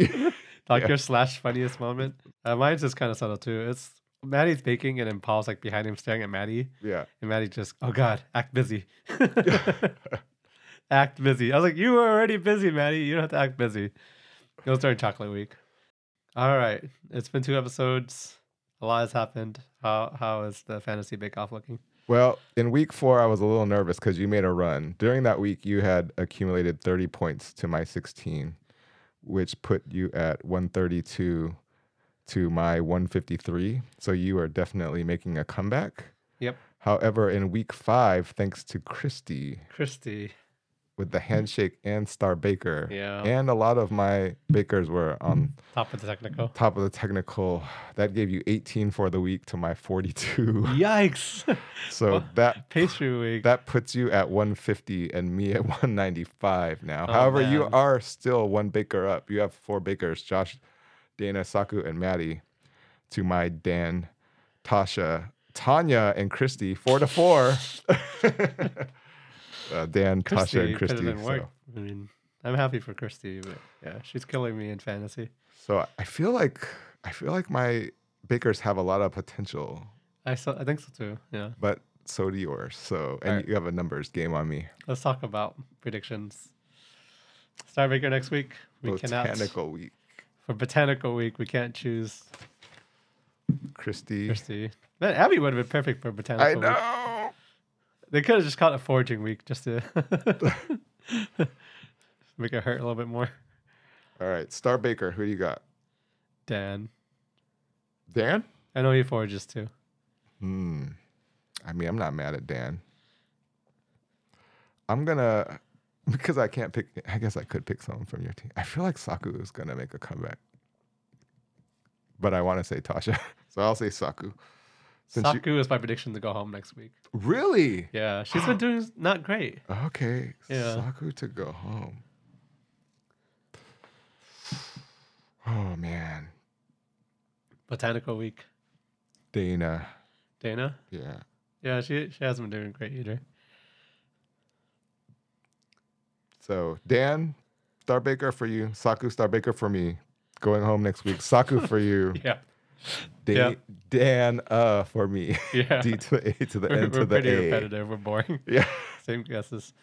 Speaker 2: Darkest slash funniest moment. Uh, mine's just kind of subtle too. It's Matty's baking, and then Paul's like behind him staring at Matty,
Speaker 3: Yeah.
Speaker 2: and Matty just, oh god, act busy. Act busy. I was like, you were already busy, Matty. You don't have to act busy. It was during chocolate week. All right, it's been two episodes. A lot has happened. How how is the fantasy bake off looking?
Speaker 3: Well, in week four, I was a little nervous because you made a run. During that week, you had accumulated 30 points to my 16, which put you at 132 to my 153. So you are definitely making a comeback.
Speaker 2: Yep.
Speaker 3: However, in week five, thanks to Cristy
Speaker 2: Cristy.
Speaker 3: With the handshake and Star Baker,
Speaker 2: Yeah.
Speaker 3: and a lot of my bakers were on
Speaker 2: Top of the technical.
Speaker 3: top of the technical. That gave you 18 for the week to my 42.
Speaker 2: Yikes.
Speaker 3: So
Speaker 2: Well,
Speaker 3: that
Speaker 2: Pastry week.
Speaker 3: that puts you at 150 and me at 195 now.
Speaker 2: Oh,
Speaker 3: However, you are still one baker up. You have four bakers: Josh, Dana, Saku, and Matty. To my Dan, Tasha, Tanya, and Cristy, four to four. uh, Dan,
Speaker 2: Cristy
Speaker 3: Tasha, and Cristy.
Speaker 2: in work.
Speaker 3: So,
Speaker 2: I mean, I'm happy for Cristy, but yeah, she's killing me in fantasy.
Speaker 3: so I feel like I feel like my bakers have a lot of potential,
Speaker 2: I so, I think so too. Yeah.
Speaker 3: but so do yours. So and
Speaker 2: Alright.
Speaker 3: you have a numbers game on me.
Speaker 2: Let's talk about predictions. Star Baker next week. We cannot
Speaker 3: Botanical week.
Speaker 2: for botanical week. We can't choose
Speaker 3: Cristy.
Speaker 2: Cristy. Man, Abbi would have been perfect for botanical
Speaker 3: I
Speaker 2: week. They could have just called it foraging week just to make it hurt a little bit more.
Speaker 3: All right, Star Baker. Who do you got?
Speaker 2: Dan.
Speaker 3: Dan?
Speaker 2: I know he forages too.
Speaker 3: Hmm. I mean, I'm not mad at Dan. I'm gonna because I can't pick. I guess I could pick someone from your team. I feel like Saku is gonna make a comeback, but I want to say Tasha, so I'll say Saku. Since you-
Speaker 2: Saku is my prediction to go home next week.
Speaker 3: really?
Speaker 2: Yeah, she's been doing not great.
Speaker 3: Okay.
Speaker 2: Yeah.
Speaker 3: Saku to go home. Oh man,
Speaker 2: Botanical week.
Speaker 3: Dana.
Speaker 2: Dana.
Speaker 3: Yeah.
Speaker 2: Yeah, she she hasn't been doing great either.
Speaker 3: So Dan, Starbaker for you. Saku Starbaker for me. Going home next week. Saku for you.
Speaker 2: Yeah.
Speaker 3: Dan,
Speaker 2: Yeah.
Speaker 3: Dan uh for me.
Speaker 2: Yeah.
Speaker 3: D to the A to the
Speaker 2: We're,
Speaker 3: N to
Speaker 2: we're
Speaker 3: the
Speaker 2: pretty
Speaker 3: A.
Speaker 2: repetitive. We're boring.
Speaker 3: Yeah.
Speaker 2: Same guesses.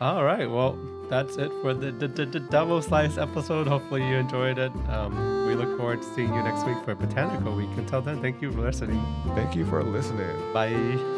Speaker 2: All right. Well, that's it for the, the, the, the double slice episode. Hopefully you enjoyed it. Um, we look forward to seeing you next week for Botanical Week. Until then, thank you for listening.
Speaker 3: Thank you for listening.
Speaker 2: Bye.